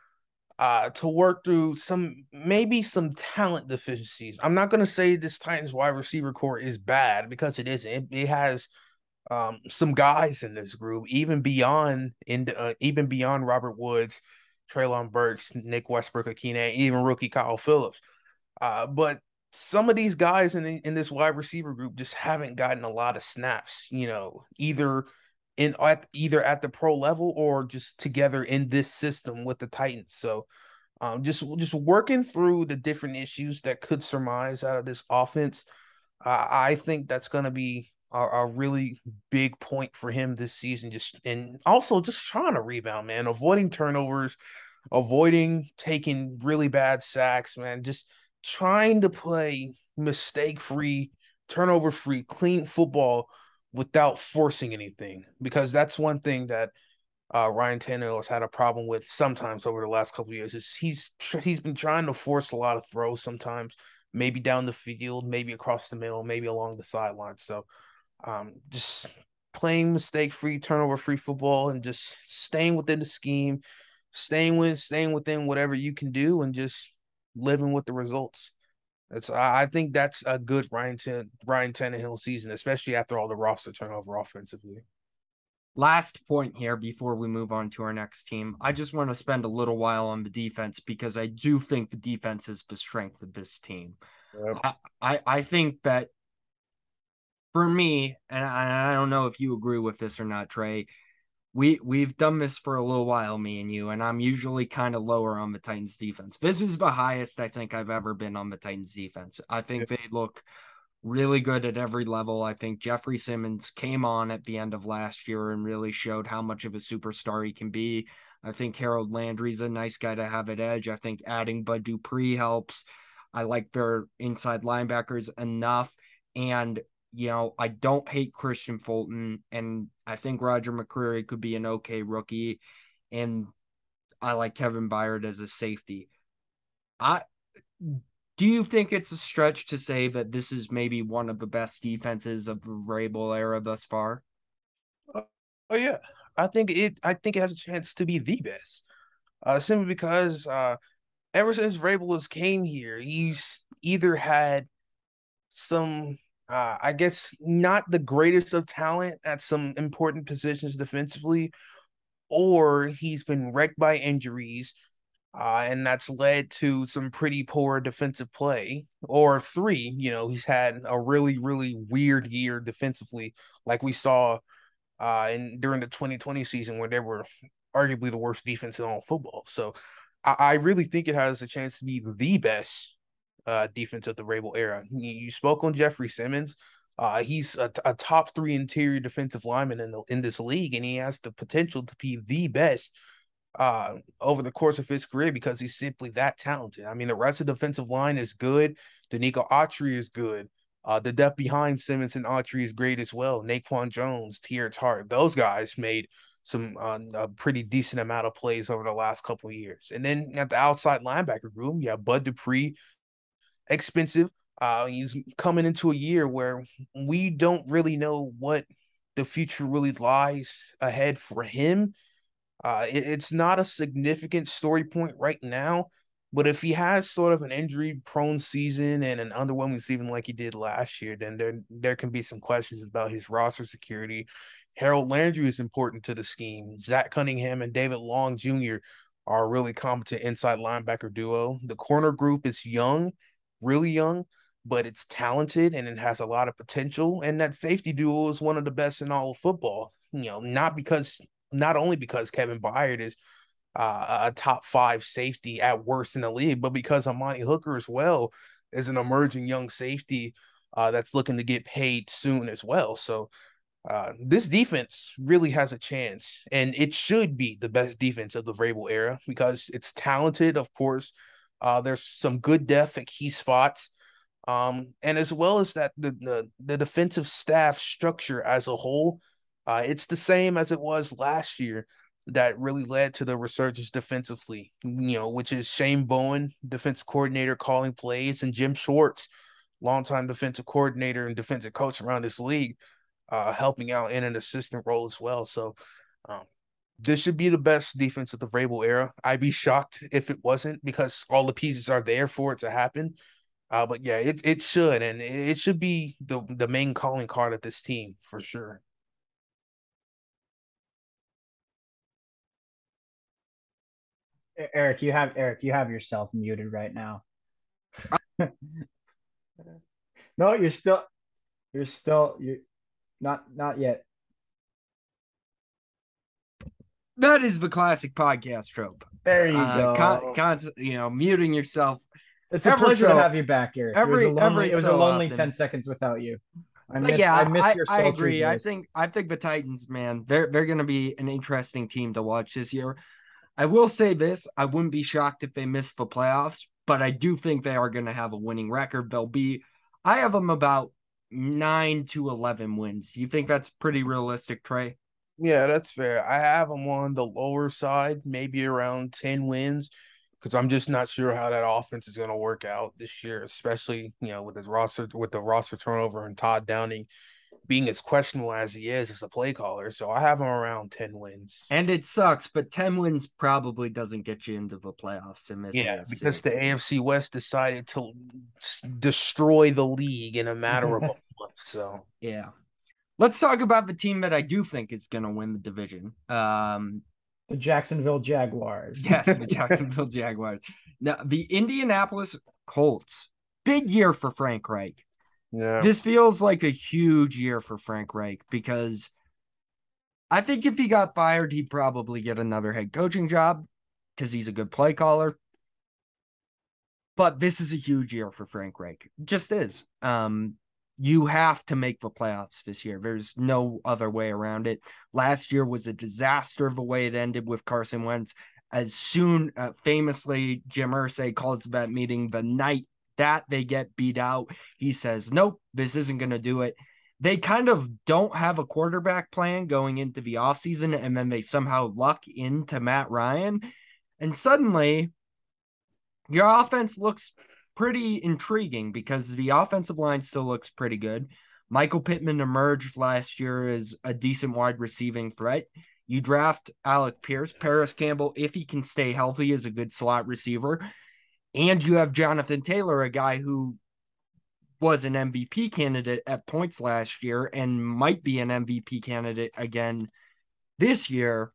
uh, to work through some maybe some talent deficiencies. I'm not going to say this Titans wide receiver corps is bad because it isn't. It, it has um, some guys in this group, even beyond in uh, even beyond Robert Woods, Treylon Burks, Nick Westbrook-Ikhine, even rookie Kyle Philips. Uh, but some of these guys in in this wide receiver group just haven't gotten a lot of snaps. You know, either in at either at the pro level or just together in this system with the Titans. So um, just just working through the different issues that could surmise out of this offense. Uh, I think that's going to be a, a, really big point for him this season. Just and also just trying to rebound, man, avoiding turnovers, avoiding taking really bad sacks, man. Just trying to play mistake free, turnover free, clean football without forcing anything because that's one thing that uh, Ryan Tannehill has had a problem with sometimes over the last couple years is he's he's been trying to force a lot of throws sometimes maybe down the field maybe across the middle maybe along the sideline. So um, just playing mistake free turnover free football and just staying within the scheme staying with staying within whatever you can do and just living with the results that's I think that's a good Ryan Ten, Ryan Tannehill season, especially after all the roster turnover offensively. Last point here before we move on to our next team. I just want to spend a little while on the defense because I do think the defense is the strength of this team. Yep. I, I, I think that for me, and I, I don't know if you agree with this or not, Trey we we've done this for a little while, me and you, and I'm usually kind of lower on the Titans defense. This is the highest I think I've ever been on the Titans defense. I think they look really good at every level. I think Jeffrey Simmons came on at the end of last year and really showed how much of a superstar he can be. I think Harold Landry's a nice guy to have at edge. I think adding Bud Dupree helps. I like their inside linebackers enough. And you know, I don't hate Kristian Fulton, and I think Roger McCreary could be an okay rookie, and I like Kevin Byard as a safety. I do you think it's a stretch to say that this is maybe one of the best defenses of the era thus far? Uh, oh yeah, I think it. I think it has a chance to be the best, uh, simply because uh, ever since Vrabel has came here, he's either had some uh, I guess not the greatest of talent at some important positions defensively, or he's been wrecked by injuries, uh, and that's led to some pretty poor defensive play. Or three, you know, he's had a really, really weird year defensively, like we saw uh, in during the 2020 season, where they were arguably the worst defense in all football. So I, I really think it has a chance to be the best uh, defense of the Vrabel era. You, spoke on Jeffrey Simmons. Uh, he's a, a, top three interior defensive lineman in the in this league, and he has the potential to be the best uh, over the course of his career because he's simply that talented. I mean, the rest of the defensive line is good. Denico Autry is good. Uh, the depth behind Simmons and Autry is great as well. Naquan Jones, Teair Tart, those guys made some uh, a pretty decent amount of plays over the last couple years. And then at the outside linebacker room, yeah, Bud Dupree, expensive. Uh, he's coming into a year where we don't really know what the future really lies ahead for him. Uh, it, it's not a significant story point right now, but if he has sort of an injury-prone season and an underwhelming season like he did last year, then there there can be some questions about his roster security. Harold Landry is important to the scheme. Zach Cunningham and David Long Jr are a really competent inside linebacker duo. The corner group is young, really young, but it's talented and it has a lot of potential. And that safety duo is one of the best in all of football. You know, not because not only because Kevin Byard is uh, a top five safety at worst in the league, but because Amani Hooker as well is an emerging young safety uh, that's looking to get paid soon as well. So uh, this defense really has a chance, and it should be the best defense of the Vrabel era because it's talented, of course. Uh, there's some good depth at key spots. Um, and as well as that, the, the, the defensive staff structure as a whole, uh, it's the same as it was last year that really led to the resurgence defensively, you know, which is Shane Bowen, defensive coordinator, calling plays, and Jim Schwartz, longtime defensive coordinator and defensive coach around this league, uh, helping out in an assistant role as well. So, um, this should be the best defense of the Vrabel era. I'd be shocked if it wasn't because all the pieces are there for it to happen. Uh, but yeah, it it should, and it should be the the main calling card of this team for sure. Eric, you have Eric, you have yourself muted right now. no, you're still, you're still, you're not, not yet. That is the classic podcast trope. There you uh, go. Con, con, you know, muting yourself it's a pleasure so, to have you back, Eric. Every, it was a lonely, it was so a lonely ten seconds without you. I miss, yeah, I miss your I, I agree. Voice. I think I think the Titans, man, they're they're going to be an interesting team to watch this year. I will say this: I wouldn't be shocked if they miss the playoffs, but I do think they are going to have a winning record. They'll be, I have them about nine to eleven wins. Do you think that's pretty realistic, Trey? Yeah, that's fair. I have them on the lower side, maybe around ten wins because I'm just not sure how that offense is going to work out this year, especially you know with his roster with the roster turnover and Todd Downing being as questionable as he is as a play caller. So I have him around ten wins, and it sucks, but ten wins probably doesn't get you into the playoffs in this. Yeah, AFC. because the AFC West decided to destroy the league in a matter of a month. So yeah. Let's talk about the team that I do think is going to win the division. Um, the Jacksonville Jaguars. Yes, the Jacksonville Jaguars. Now, the Indianapolis Colts. Big year for Frank Reich. Yeah. This feels like a huge year for Frank Reich because I think if he got fired, he'd probably get another head coaching job because he's a good play caller. But this is a huge year for Frank Reich. just is. Um, you have to make the playoffs this year. There's no other way around it. Last year was a disaster the way it ended with Carson Wentz. As soon, uh, famously, Jim Irsay calls that meeting the night that they get beat out. He says, Nope, this isn't going to do it. They kind of don't have a quarterback plan going into the offseason, and then they somehow luck into Matt Ryan. And suddenly, your offense looks pretty intriguing because the offensive line still looks pretty good. Michael Pittman emerged last year as a decent wide receiving threat. You draft Alec Pierce, Parris Campbell, if he can stay healthy, is a good slot receiver. And you have Jonathan Taylor, a guy who was an MVP candidate at points last year and might be an MVP candidate again this year.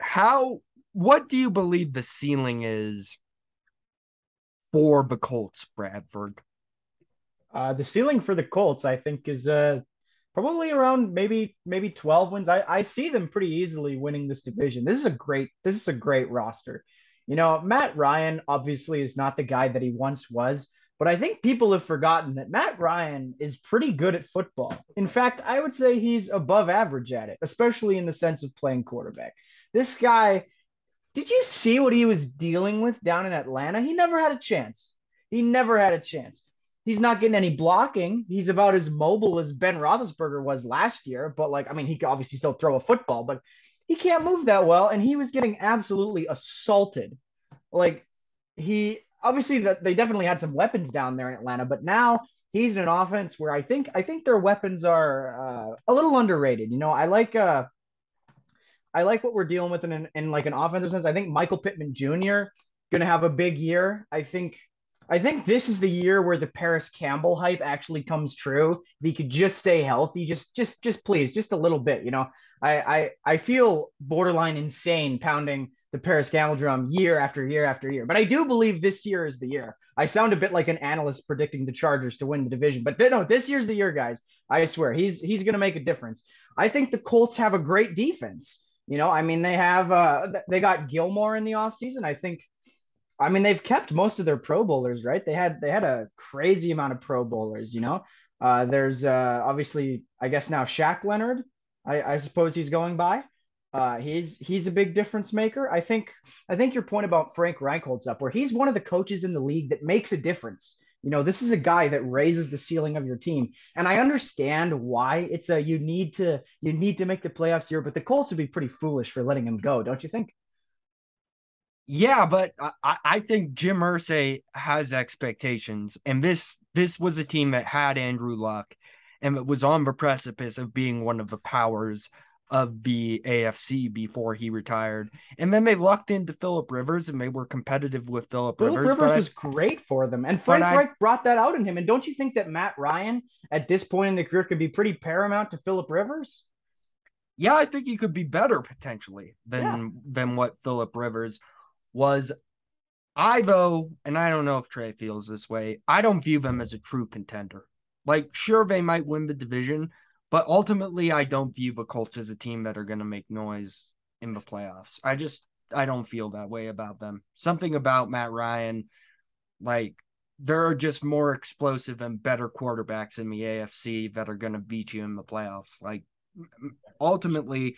How what do you believe the ceiling is for the Colts, Bradford? Uh, the ceiling for the Colts, I think, is uh, probably around maybe maybe 12 wins. I, I see them pretty easily winning this division. This is a great this is a great roster. You know, Matt Ryan obviously is not the guy that he once was, but I think people have forgotten that Matt Ryan is pretty good at football. In fact, I would say he's above average at it, especially in the sense of playing quarterback. This guy did you see what he was dealing with down in Atlanta? He never had a chance. He never had a chance. He's not getting any blocking. He's about as mobile as Ben Roethlisberger was last year, but like, I mean, he could obviously still throw a football, but he can't move that well. And he was getting absolutely assaulted. Like, he obviously that they definitely had some weapons down there in Atlanta, but now he's in an offense where I think I think their weapons are uh, a little underrated. You know, I like uh I like what we're dealing with in, in, in like an offensive sense. I think Michael Pittman Jr. to have a big year. I think I think this is the year where the Parris Campbell hype actually comes true. If he could just stay healthy, just just just please, just a little bit. You know, I I I feel borderline insane pounding the Parris Campbell drum year after year after year. But I do believe this year is the year. I sound a bit like an analyst predicting the Chargers to win the division, but no, this year's the year, guys. I swear he's he's going to make a difference. I think the Colts have a great defense. You know, I mean, they have uh they got Gilmore in the offseason. I think I mean, they've kept most of their Pro Bowlers, right? They had they had a crazy amount of Pro Bowlers. You know, uh, there's uh, obviously, I guess now Shaq Leonard. I, I suppose he's going by. Uh, he's he's a big difference maker. I think I think your point about Frank Reich holds up, where he's one of the coaches in the league that makes a difference. You know, this is a guy that raises the ceiling of your team, and I understand why it's a you need to you need to make the playoffs here, but the Colts would be pretty foolish for letting him go, don't you think? Yeah, but I, I think Jim Irsay has expectations, and this this was a team that had Andrew Luck, and it was on the precipice of being one of the powers of the AFC before he retired. And then they lucked into Philip Rivers, and they were competitive with Philip, Philip Rivers. Rivers was I, great for them, and Frank Reich brought that out in him. And don't you think that Matt Ryan at this point in the career could be pretty paramount to Philip Rivers? Yeah, I think he could be better potentially than yeah. than what Philip Rivers was I though, and I don't know if Trey feels this way, I don't view them as a true contender. Like, sure, they might win the division, but ultimately, I don't view the Colts as a team that are going to make noise in the playoffs. I just, I don't feel that way about them. Something about Matt Ryan, like, there are just more explosive and better quarterbacks in the AFC that are going to beat you in the playoffs. Like, ultimately,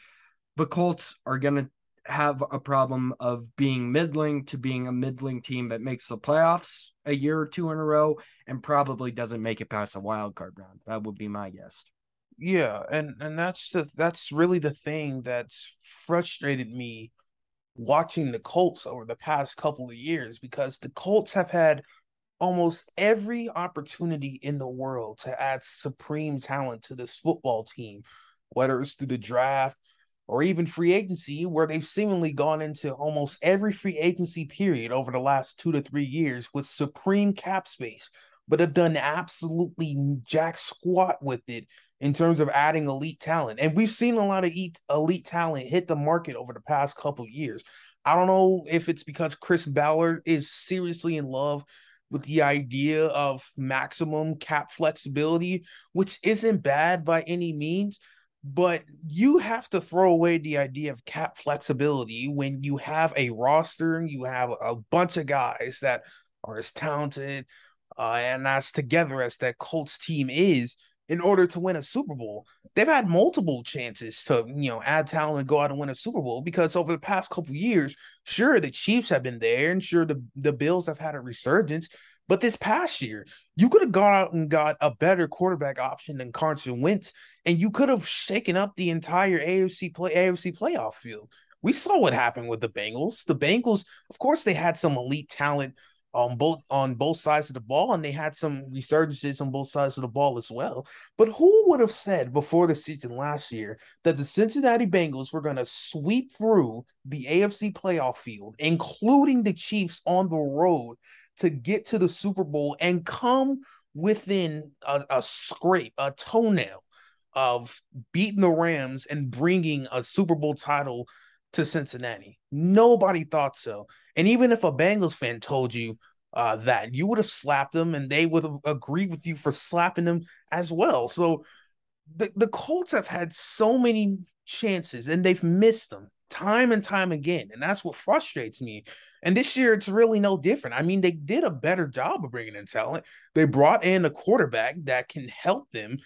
the Colts are going to have a problem of being middling to being a middling team that makes the playoffs a year or two in a row and probably doesn't make it past a wild card round. That would be my guess. Yeah, and and that's the that's really the thing that's frustrated me watching the Colts over the past couple of years because the Colts have had almost every opportunity in the world to add supreme talent to this football team, whether it's through the draft, or even free agency, where they've seemingly gone into almost every free agency period over the last two to three years with supreme cap space, but have done absolutely jack squat with it in terms of adding elite talent. And we've seen a lot of elite talent hit the market over the past couple years. I don't know if it's because Chris Ballard is seriously in love with the idea of maximum cap flexibility, which isn't bad by any means but you have to throw away the idea of cap flexibility when you have a roster and you have a bunch of guys that are as talented uh, and as together as that Colts team is in order to win a Super Bowl. They've had multiple chances to, you know, add talent and go out and win a Super Bowl because over the past couple years, sure, the Chiefs have been there and sure the, the Bills have had a resurgence, but this past year, you could have gone out and got a better quarterback option than Carson Wentz, and you could have shaken up the entire AFC play AFC playoff field. We saw what happened with the Bengals. The Bengals, of course, they had some elite talent on both on both sides of the ball, and they had some resurgences on both sides of the ball as well. But who would have said before the season last year that the Cincinnati Bengals were going to sweep through the AFC playoff field, including the Chiefs on the road, to get to the Super Bowl and come within a, a scrape, a toenail of beating the Rams and bringing a Super Bowl title to Cincinnati. Nobody thought so. And even if a Bengals fan told you uh, that, you would have slapped them and they would have agreed with you for slapping them as well. So the, the Colts have had so many chances and they've missed them time and time again. And that's what frustrates me. And this year, it's really no different. I mean, they did a better job of bringing in talent. They brought in a quarterback that can help them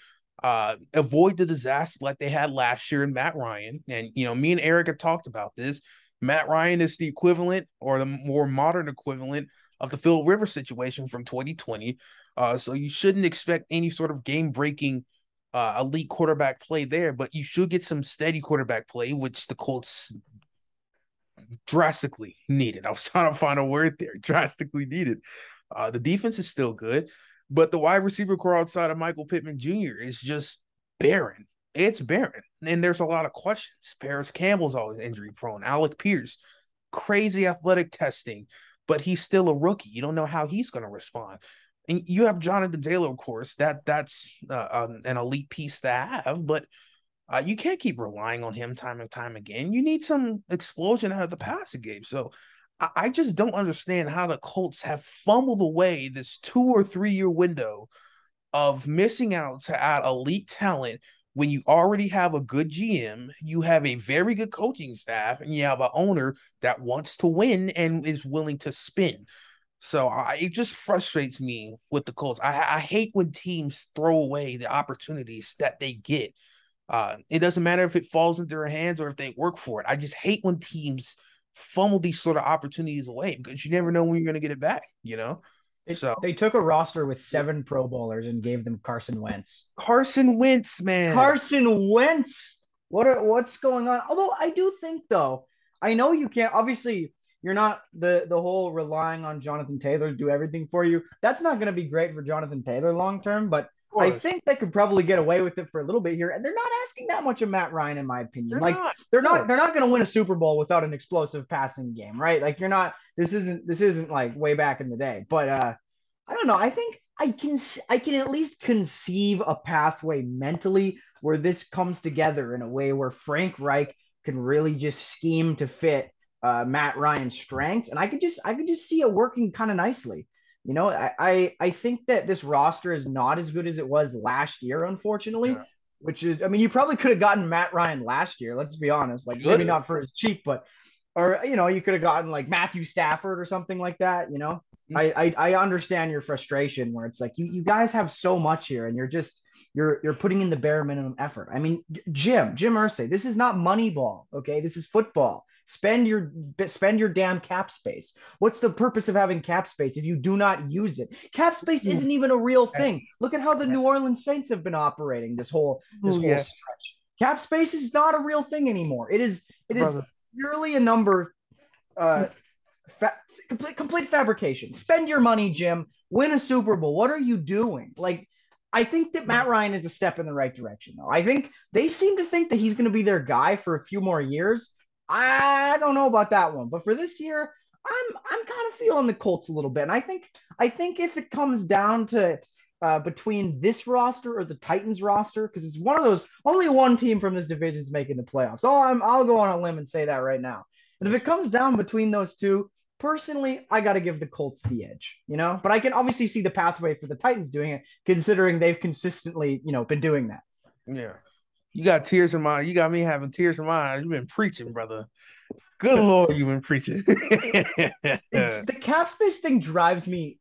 uh, avoid the disaster like they had last year in Matt Ryan. And, you know, me and Eric have talked about this. Matt Ryan is the equivalent or the more modern equivalent of the Phil Rivers situation from 2020. Uh, so you shouldn't expect any sort of game breaking uh, elite quarterback play there, but you should get some steady quarterback play, which the Colts drastically needed. I was trying to find a word there, drastically needed. Uh, the defense is still good, but the wide receiver corps outside of Michael Pittman Jr. is just barren. It's barren. And there's a lot of questions. Parris Campbell's always injury prone. Alec Pierce, crazy athletic testing. but he's still a rookie. You don't know how he's going to respond. And you have Jonathan Taylor, of course. That that's uh, um, an elite piece to have, but uh, you can't keep relying on him time and time again. You need some explosion out of the passing game. So I, I just don't understand how the Colts have fumbled away this two or three year window of missing out to add elite talent when you already have a good GM, you have a very good coaching staff, and you have an owner that wants to win and is willing to spin. So I, it just frustrates me with the Colts. I, I hate when teams throw away the opportunities that they get. Uh, it doesn't matter if it falls into their hands or if they work for it. I just hate when teams fumble these sort of opportunities away because you never know when you're going to get it back. You know. It, so they took a roster with seven Pro Bowlers and gave them Carson Wentz. Carson Wentz, man. Carson Wentz. What are what's going on? Although I do think though, I know you can't. Obviously, you're not the the whole relying on Jonathan Taylor to do everything for you. That's not going to be great for Jonathan Taylor long term. But I think they could probably get away with it for a little bit here. And they're not asking that much of Matt Ryan, in my opinion. They're like not. they're not they're not going to win a Super Bowl without an explosive passing game, right? Like you're not. This isn't this isn't like way back in the day. But uh, I don't know. I think I can I can at least conceive a pathway mentally where this comes together in a way where Frank Reich can really just scheme to fit uh, Matt Ryan's strengths, and I could just I could just see it working kind of nicely. You know, I, I, I think that this roster is not as good as it was last year, unfortunately. Yeah. Which is, I mean, you probably could have gotten Matt Ryan last year. Let's be honest, like maybe not for his cheap, but or you know, you could have gotten like Matthew Stafford or something like that. You know, mm-hmm. I, I I understand your frustration where it's like you you guys have so much here, and you're just you're you're putting in the bare minimum effort. I mean, Jim Jim Irsay, this is not Moneyball, okay? This is football. Spend your spend your damn cap space. What's the purpose of having cap space if you do not use it? Cap space isn't even a real thing. Look at how the New Orleans Saints have been operating this whole this Ooh, whole yeah. stretch. Cap space is not a real thing anymore. It is it is Brother. Purely a number uh fa- complete complete fabrication. Spend your money, Jim. Win a Super Bowl. What are you doing? Like I think that Matt Ryan is a step in the right direction, though. I think they seem to think that he's going to be their guy for a few more years. I don't know about that one, but for this year, I'm I'm kind of feeling the Colts a little bit, and I think I think if it comes down to uh, between this roster or the Titans roster, because it's one of those only one team from this division is making the playoffs. So I'm I'll go on a limb and say that right now. And if it comes down between those two, personally, I got to give the Colts the edge, you know. But I can obviously see the pathway for the Titans doing it, considering they've consistently, you know, been doing that. Yeah. You got tears in my. You got me having tears in my eyes. You've been preaching, brother. Good lord, you've been preaching. the cap space thing drives me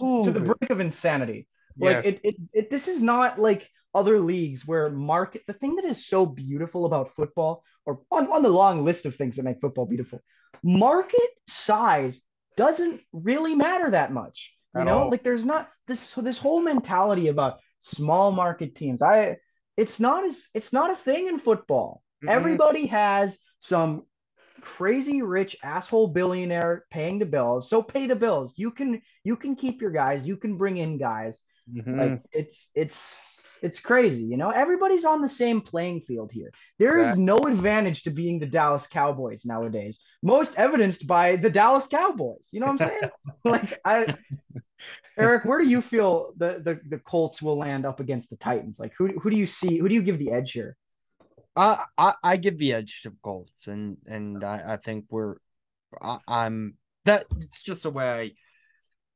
To the brink of insanity. Like yes. it, it, it, this is not like other leagues where market. The thing that is so beautiful about football, or on, on the long list of things that make football beautiful, market size doesn't really matter that much. You At know, all. like there's not this this whole mentality about small market teams. I it's not as it's not a thing in football. Mm-hmm. Everybody has some crazy rich asshole billionaire paying the bills. So pay the bills. You can you can keep your guys. You can bring in guys. Mm-hmm. Like it's it's it's crazy, you know. Everybody's on the same playing field here. There is no advantage to being the Dallas Cowboys nowadays. Most evidenced by the Dallas Cowboys. You know what I'm saying? like I Eric, where do you feel the, the the Colts will land up against the Titans? Like who who do you see? Who do you give the edge here? Uh, I I give the edge to Colts, and and I, I think we're I, am that it's just the way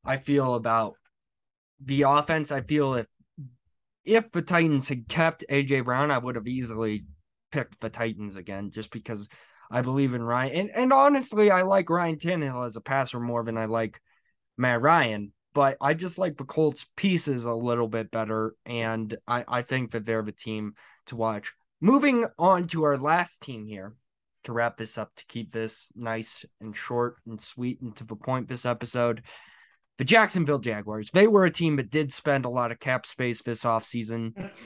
I, I feel about the offense. I feel if if the Titans had kept AJ Brown, I would have easily picked the Titans again, just because I believe in Ryan. And and honestly, I like Ryan Tannehill as a passer more than I like Matt Ryan but I just like the Colts pieces a little bit better. And I, I think that they're the team to watch. Moving on to our last team here to wrap this up, to keep this nice and short and sweet and to the point this episode. The Jacksonville Jaguars, they were a team that did spend a lot of cap space this offseason.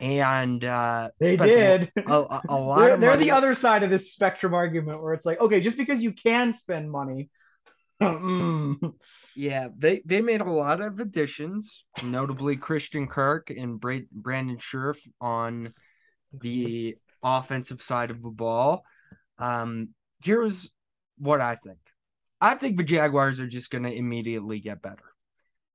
And uh, they did a, a, a lot. they're, they're the other side of this spectrum argument where it's like, okay, just because you can spend money Mm. yeah, they they made a lot of additions, notably Christian Kirk and Brandon Scherff on the offensive side of the ball. Um, here's what I think. I think the Jaguars are just going to immediately get better.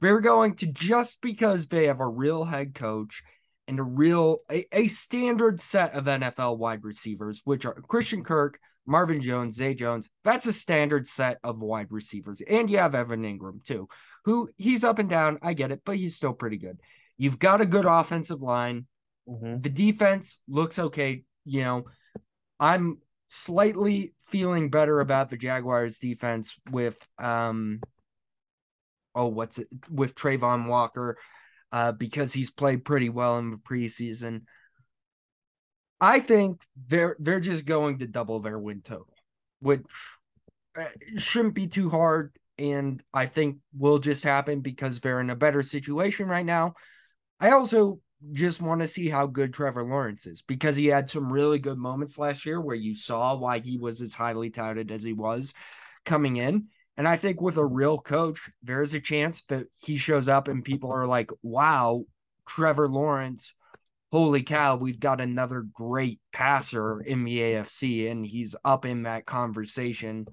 They're going to just because they have a real head coach and a real a, a standard set of NFL wide receivers, which are Christian Kirk, Marvin Jones, Zay Jones. That's a standard set of wide receivers. And you have Evan Engram too, who he's up and down. I get it, but he's still pretty good. You've got a good offensive line. Mm-hmm. The defense looks okay. You know, I'm slightly feeling better about the Jaguars defense with um oh what's it with Travon Walker uh because he's played pretty well in the preseason. I think they're they're just going to double their win total, which uh, shouldn't be too hard and I think will just happen because they're in a better situation right now. I also just want to see how good Trevor Lawrence is because he had some really good moments last year where you saw why he was as highly touted as he was coming in. And I think with a real coach, there's a chance that he shows up and people are like, wow, Trevor Lawrence, holy cow, we've got another great passer in the AFC. And he's up in that conversation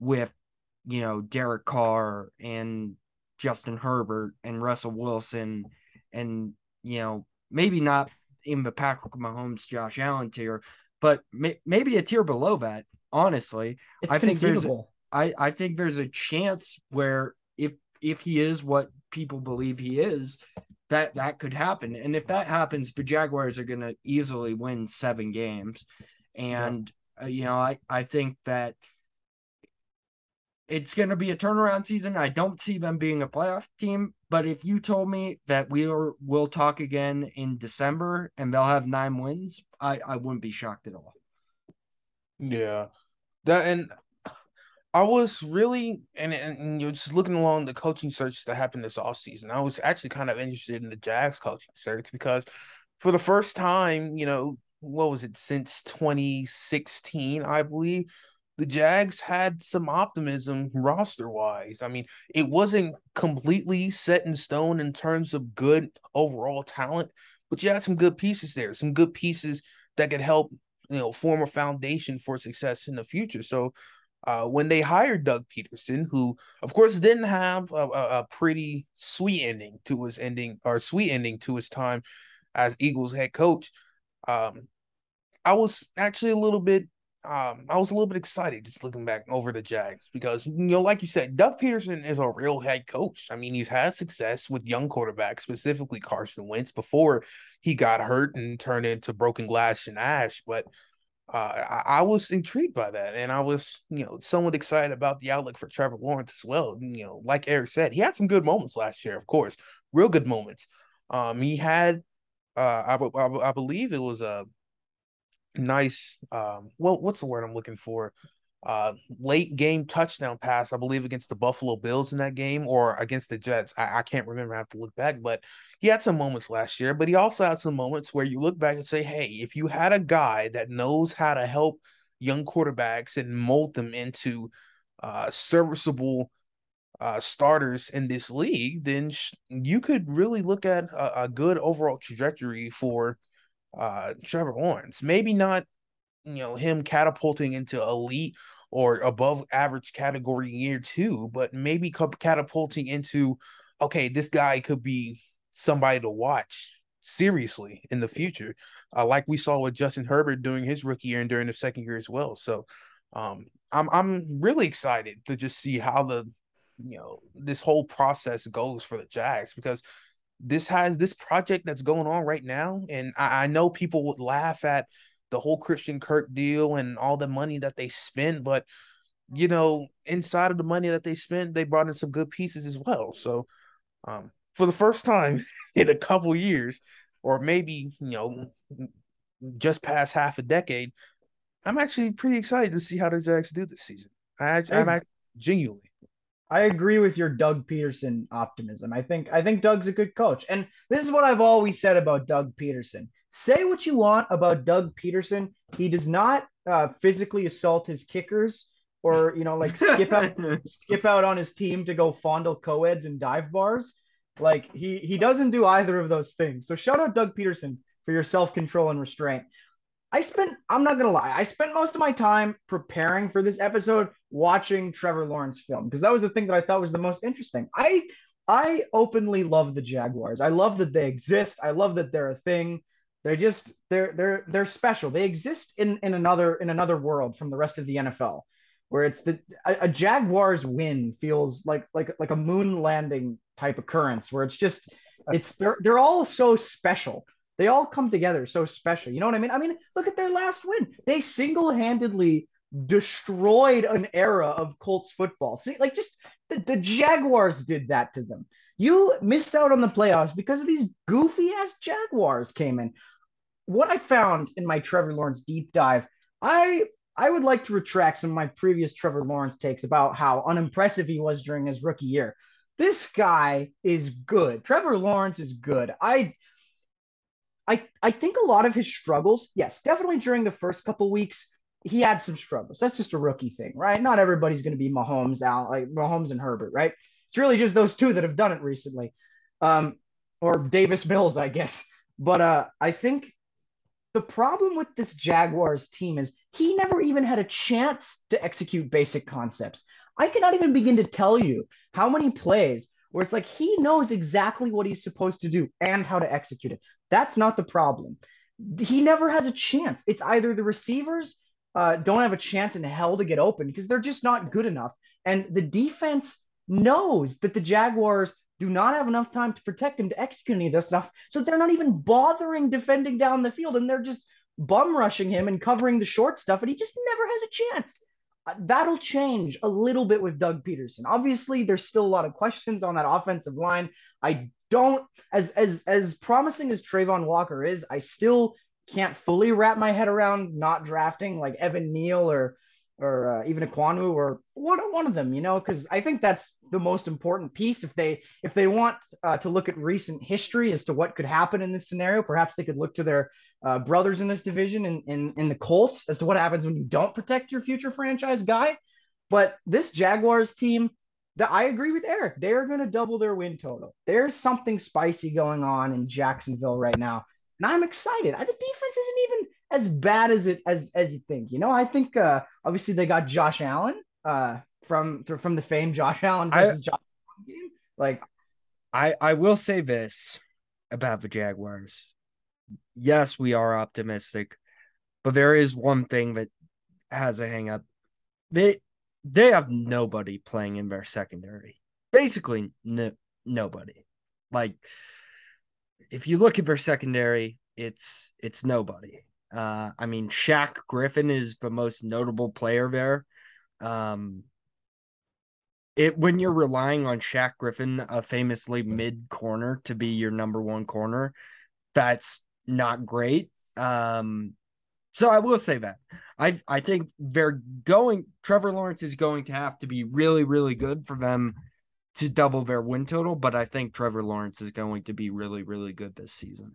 with, you know, Derek Carr and Justin Herbert and Russell Wilson and you know, maybe not in the Patrick Mahomes, Josh Allen tier, but may, maybe a tier below that. Honestly, it's I think there's I I think there's a chance where if if he is what people believe he is, that that could happen. And if that happens, the Jaguars are going to easily win seven games. And yeah. uh, you know, I I think that it's going to be a turnaround season. I don't see them being a playoff team, but if you told me that we are we'll talk again in December and they'll have nine wins, I I wouldn't be shocked at all. Yeah, that and I was really and, and you're just looking along the coaching search that happened this off season. I was actually kind of interested in the Jags coaching search because for the first time, you know, what was it since 2016, I believe the Jags had some optimism roster wise. I mean, it wasn't completely set in stone in terms of good overall talent, but you had some good pieces there, some good pieces that could help, you know, form a foundation for success in the future. So, uh, when they hired Doug Pederson, who of course didn't have a, a, pretty sweet ending to his ending or sweet ending to his time as Eagles head coach, um, I was actually a little bit um, I was a little bit excited just looking back over the Jags because you know, like you said, Doug Pederson is a real head coach. I mean, he's had success with young quarterbacks, specifically Carson Wentz, before he got hurt and turned into broken glass and ash. But uh, I, I, was intrigued by that, and I was, you know, somewhat excited about the outlook for Trevor Lawrence as well. You know, like Eric said, he had some good moments last year, of course, real good moments. Um, he had, uh, I, believe it was a nice um well what's the word I'm looking for? Uh late game touchdown pass, I believe, against the Buffalo Bills in that game or against the Jets. I, I can't remember. I have to look back, but he had some moments last year, but he also had some moments where you look back and say, Hey, if you had a guy that knows how to help young quarterbacks and mold them into uh serviceable uh, starters in this league, then sh- you could really look at a, a, good overall trajectory for uh, Trevor Lawrence. Maybe not, you know, him catapulting into elite or above average category year two, but maybe catapulting into, okay, this guy could be somebody to watch seriously in the future, uh, like we saw with Justin Herbert doing his rookie year and during the second year as well. So, um, I'm I'm really excited to just see how the you know this whole process goes for the Jags because this has this project that's going on right now, and I, I know people would laugh at the whole Christian Kirk deal and all the money that they spent, but you know, inside of the money that they spent, they brought in some good pieces as well. So, um, for the first time in a couple years, or maybe you know, just past half a decade, I'm actually pretty excited to see how the Jags do this season. I, I'm, genuinely. I agree with your Doug Pederson optimism. I think I think Doug's a good coach. And this is what I've always said about Doug Pederson. Say what you want about Doug Pederson, He does not uh, physically assault his kickers or, you know, like skip out skip out on his team to go fondle co-eds and dive bars. Like he he doesn't do either of those things. So shout out Doug Pederson for your self-control and restraint. I spent, I'm not going to lie, I spent most of my time preparing for this episode watching Trevor Lawrence film because that was the thing that I thought was the most interesting. I I openly love the Jaguars. I love that they exist. I love that they're a thing. They're just they're they're they're special. They exist in in another in another world from the rest of the NFL, where it's the a, a Jaguars win feels like like like a moon landing type occurrence where it's just it's they're they're all so special. They all come together so special. You know what I mean? I mean, look at their last win. They single-handedly destroyed an era of Colts football. See, like just the, the Jaguars did that to them. You missed out on the playoffs because of these goofy ass Jaguars came in. What I found in my Trevor Lawrence deep dive, I I would like to retract some of my previous Trevor Lawrence takes about how unimpressive he was during his rookie year. This guy is good. Trevor Lawrence is good. I I I think a lot of his struggles, yes, definitely during the first couple weeks, he had some struggles. That's just a rookie thing, right? Not everybody's going to be Mahomes out like Mahomes and Herbert, right? It's really just those two that have done it recently, um, or Davis Mills, I guess. But uh, I think the problem with this Jaguars team is he never even had a chance to execute basic concepts. I cannot even begin to tell you how many plays where it's like he knows exactly what he's supposed to do and how to execute it. That's not the problem. He never has a chance. It's either the receivers uh, don't have a chance in hell to get open because they're just not good enough. And the defense knows that the Jaguars do not have enough time to protect him to execute any of this stuff. So they're not even bothering defending down the field and they're just bum rushing him and covering the short stuff. And he just never has a chance. Uh, that'll change a little bit with Doug Pederson. Obviously, there's still a lot of questions on that offensive line. I don't, as as as promising as Travon Walker is, I still can't fully wrap my head around not drafting like Evan Neal or or uh, even Ekwonu or one one of them, you know, because I think that's the most important piece. If they if they want uh, to look at recent history as to what could happen in this scenario, perhaps they could look to their uh, brothers in this division in, in in the Colts as to what happens when you don't protect your future franchise guy. But this Jaguars team, that I agree with Eric. They're going to double their win total. There's something spicy going on in Jacksonville right now and I'm excited. I, The defense isn't even as bad as it as as you think. You know, I think uh, obviously they got Josh Allen uh, from from the fame Josh Allen versus I, Josh Allen game. Like, I I will say this about the Jaguars. Yes, we are optimistic, but there is one thing that has a hang up. They they have nobody playing in their secondary. Basically, no, nobody. Like if you look at their secondary, it's it's nobody. Uh, I mean, Shaq Griffin is the most notable player there. Um, it when you're relying on Shaq Griffin, a famously mid corner, to be your number one corner, that's not great. Um, so I will say that I I think they're going. Trevor Lawrence is going to have to be really really good for them to double their win total, but I think Trevor Lawrence is going to be really, really good this season.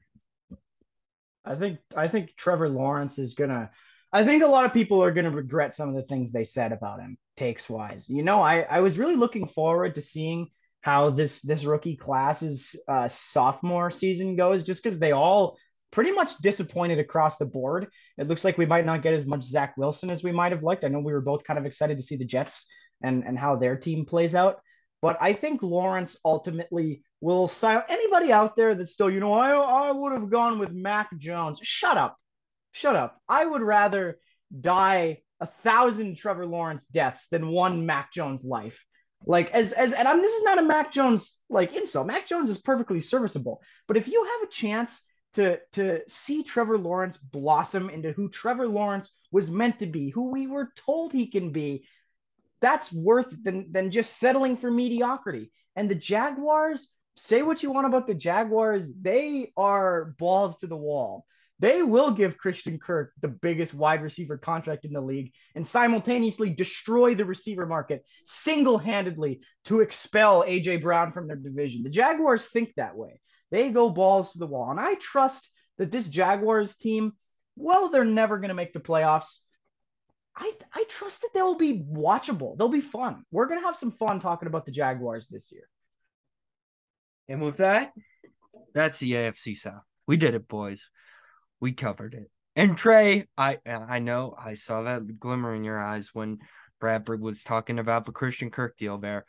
I think I think Trevor Lawrence is gonna I think a lot of people are gonna regret some of the things they said about him, takes wise. You know, I, I was really looking forward to seeing how this this rookie class's uh, sophomore season goes, just because they all pretty much disappointed across the board. It looks like we might not get as much Zach Wilson as we might have liked. I know we were both kind of excited to see the Jets and and how their team plays out. But I think Lawrence ultimately will silence anybody out there that's still, you know, I, I would have gone with Mac Jones. Shut up. Shut up. I would rather die a thousand Trevor Lawrence deaths than one Mac Jones life. Like as as and I'm this is not a Mac Jones like insult. Mac Jones is perfectly serviceable. But if you have a chance to to see Trevor Lawrence blossom into who Trevor Lawrence was meant to be, who we were told he can be, that's worth than than just settling for mediocrity. And the Jaguars, say what you want about the Jaguars, they are balls to the wall. They will give Christian Kirk the biggest wide receiver contract in the league and simultaneously destroy the receiver market single handedly to expel AJ Brown from their division. The Jaguars think that way. They go balls to the wall. And I trust that this Jaguars team, well, they're never going to make the playoffs. I I trust that they'll be watchable. They'll be fun. We're gonna have some fun talking about the Jaguars this year. And with that, that's the AFC South. We did it, boys. We covered it. And Trey, I I know I saw that glimmer in your eyes when Bradford was talking about the Christian Kirk deal there.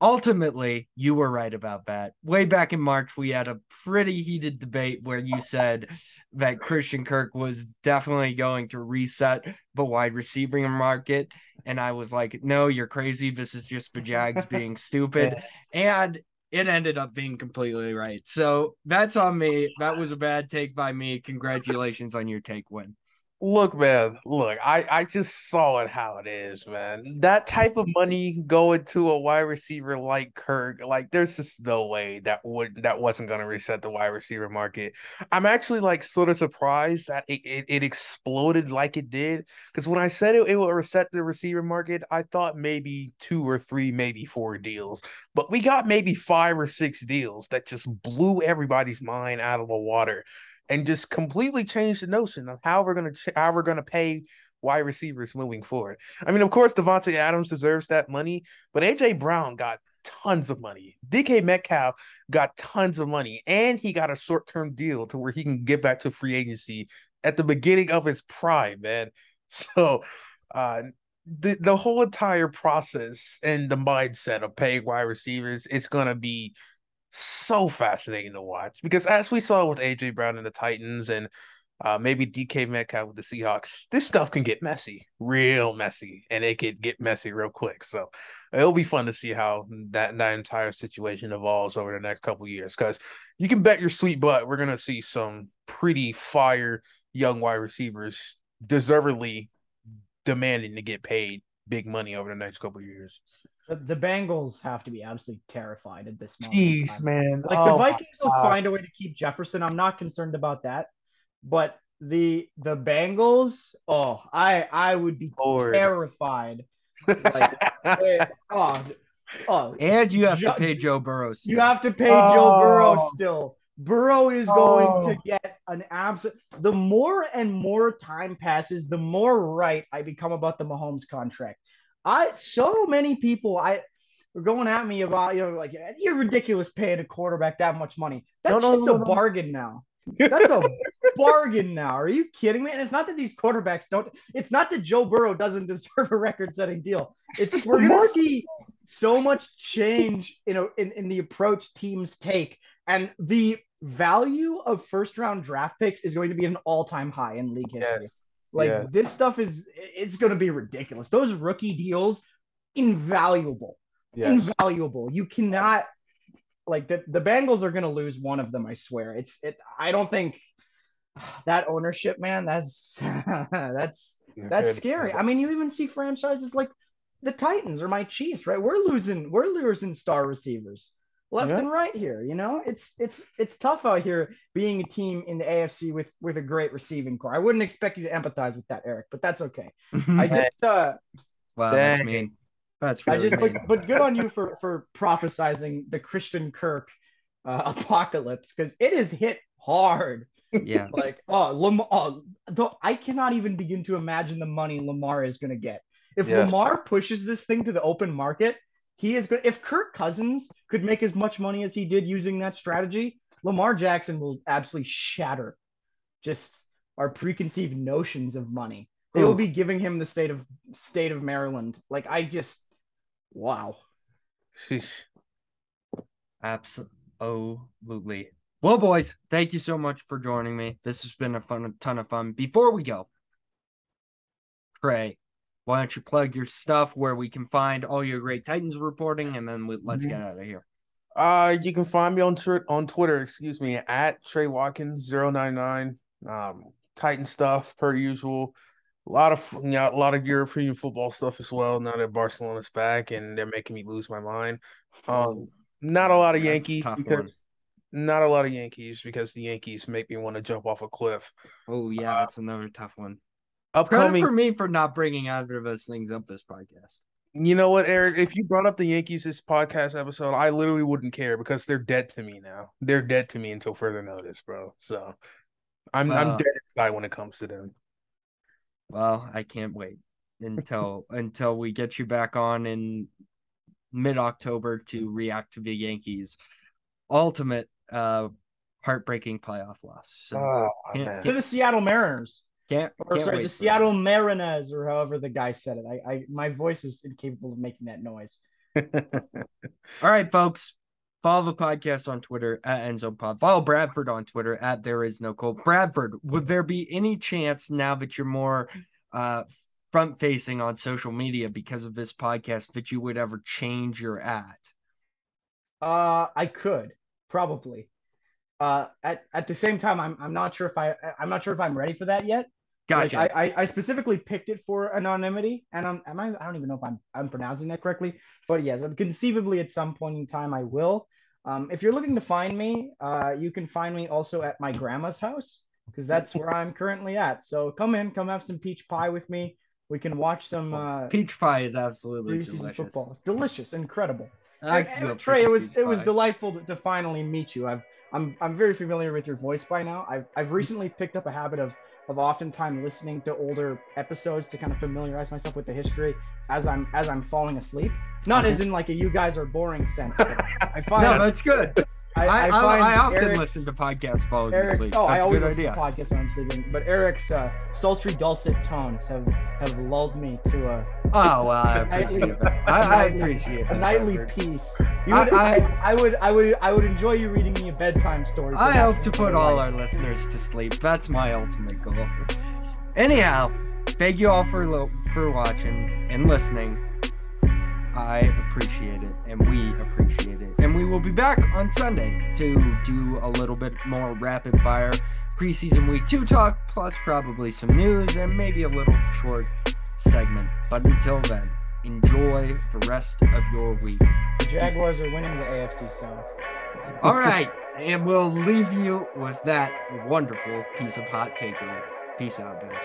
Ultimately, you were right about that. Way back in March, we had a pretty heated debate where you said that Christian Kirk was definitely going to reset the wide receiving market. And I was like, no, you're crazy. This is just the Jags being stupid. And it ended up being completely right. So that's on me. That was a bad take by me. Congratulations on your take win. Look, man, look, I, I just saw it how it is, man. That type of money going to a wide receiver like Kirk, like there's just no way that would that wasn't gonna reset the wide receiver market. I'm actually like sort of surprised that it, it, it exploded like it did. Because when I said it, it will reset the receiver market, I thought maybe two or three, maybe four deals. But we got maybe five or six deals that just blew everybody's mind out of the water and just completely change the notion of how we're gonna how we're gonna pay wide receivers moving forward. I mean, of course, Davante Adams deserves that money, but AJ Brown got tons of money. DK Metcalf got tons of money, and he got a short term deal to where he can get back to free agency at the beginning of his prime, man. So, uh, the the whole entire process and the mindset of paying wide receivers, it's gonna be so fascinating to watch because as we saw with AJ Brown and the Titans and uh, maybe DK Metcalf with the Seahawks, this stuff can get messy, real messy, and it could get messy real quick. So it'll be fun to see how that that entire situation evolves over the next couple years. Because you can bet your sweet butt we're gonna see some pretty fire young wide receivers deservedly demanding to get paid big money over the next couple years. The, the Bengals have to be absolutely terrified at this moment. Jeez, man. Like oh, the Vikings will find a way to keep Jefferson. I'm not concerned about that. But the the Bengals, oh, I I would be Lord. terrified. Like, eh, oh, oh, and you have to pay Joe Burrow. Still. You have to pay oh. Joe Burrow oh. still. Burrow is going oh. to get an absolute. The more and more time passes, the more right I become about the Mahomes contract. I so many people I were going at me about you know like you're ridiculous paying a quarterback that much money. That's no, no, no, a bargain now. That's a bargain now. Are you kidding me? And it's not that these quarterbacks don't. It's not that Joe Burrow doesn't deserve a record-setting deal. It's, it's we're gonna see so much change, you know, in, in the approach teams take, and the value of first-round draft picks is going to be an all-time high in league history. Yes. Like yeah. this stuff is it's going to be ridiculous. Those rookie deals invaluable. Yes. Invaluable. You cannot like the, the Bengals are going to lose one of them, I swear. It's it I don't think that ownership, man, that's that's that's scary. I mean, you even see franchises like the Titans or my Chiefs, right? We're losing we're losing star receivers left yeah. and right here. You know, it's it's it's tough out here being a team in the AFC with with a great receiving corps. I wouldn't expect you to empathize with that, Eric, but that's okay. I just uh wow, that's mean. That's really I just but, but good on you for for prophesizing the Christian Kirk uh, apocalypse because it is hit hard. Yeah, like oh Lamar, oh, though I cannot even begin to imagine the money Lamar is going to get if yeah. Lamar pushes this thing to the open market he is good. If Kirk Cousins could make as much money as he did using that strategy, Lamar Jackson will absolutely shatter just our preconceived notions of money. They will be giving him the state of state of Maryland. Like I just wow. Sheesh. Absolutely. Well, boys, thank you so much for joining me. This has been a fun a ton of fun. Before we go, Trey, why don't you plug your stuff where we can find all your great Titans reporting, and then we, let's mm-hmm. get out of here. Uh, you can find me on tr- on Twitter, excuse me, at Trey Watkins 099. Um, Titan stuff per usual. A lot of you know, a lot of European football stuff as well. Now that Barcelona's back and they're making me lose my mind. Um, not a lot of Yankees because one. not a lot of Yankees because the Yankees make me want to jump off a cliff. Oh yeah, uh, that's another tough one upcoming Credit for me for not bringing either of those things up this podcast. You know what, Eric? If you brought up the Yankees this podcast episode, I literally wouldn't care because they're dead to me now. They're dead to me until further notice, bro. So I'm well, I'm dead inside when it comes to them. Well, I can't wait until until we get you back on in mid October to react to the Yankees. Ultimate uh heartbreaking playoff loss. So Oh, To the Seattle Mariners. Can't, Or can't sorry, the for Seattle Mariners, or however the guy said it. I, I my voice is incapable of making that noise. All right, folks. Follow the podcast on Twitter at EnzoPod. Follow Bradford on Twitter at There Is No Cold. Bradford, would there be any chance now that you're more uh, front facing on social media because of this podcast that you would ever change your at? Uh, I could probably. Uh, at at the same time, I'm I'm not sure if I I'm not sure if I'm ready for that yet. Like, Gotcha. I, I I specifically picked it for anonymity, and I'm am I I don't even know if I'm I'm pronouncing that correctly, but yes, conceivably at some point in time I will. Um, if you're looking to find me, uh, you can find me also at my grandma's house because that's where I'm currently at. So come in, come have some peach pie with me. We can watch some uh, Peach pie is absolutely delicious. football. Delicious, incredible. I And- and Trey, it was it was delightful to, to finally meet you. I've I'm I'm very familiar with your voice by now. I've I've recently picked up a habit of of oftentimes listening to older episodes to kind of familiarize myself with the history as I'm as I'm falling asleep. Not as in like a you guys are boring sense. But I find No, that's good. I, I, I, I, often Eric's- listen to podcasts falling Eric's, asleep. oh, I That's a always good listen idea. to podcasts when I'm sleeping. But Eric's uh, sultry, dulcet tones have have lulled me to a, Oh well, I nightly- appreciate that. I, I appreciate a nightly Bradford. peace. I- would, I- I, I would I would I would enjoy you reading me a bedtime story. I hope to put all our listeners to sleep. That's my ultimate goal. Anyhow, thank you all for lo- for watching and listening. I appreciate it, and we appreciate it. Will be back on Sunday to do a little bit more rapid fire preseason week two talk, plus probably some news and maybe a little short segment. But until then, enjoy the rest of your week. The Jaguars are winning the AFC South. All right, and we'll leave you with that wonderful piece of hot takeaway. Peace out, guys.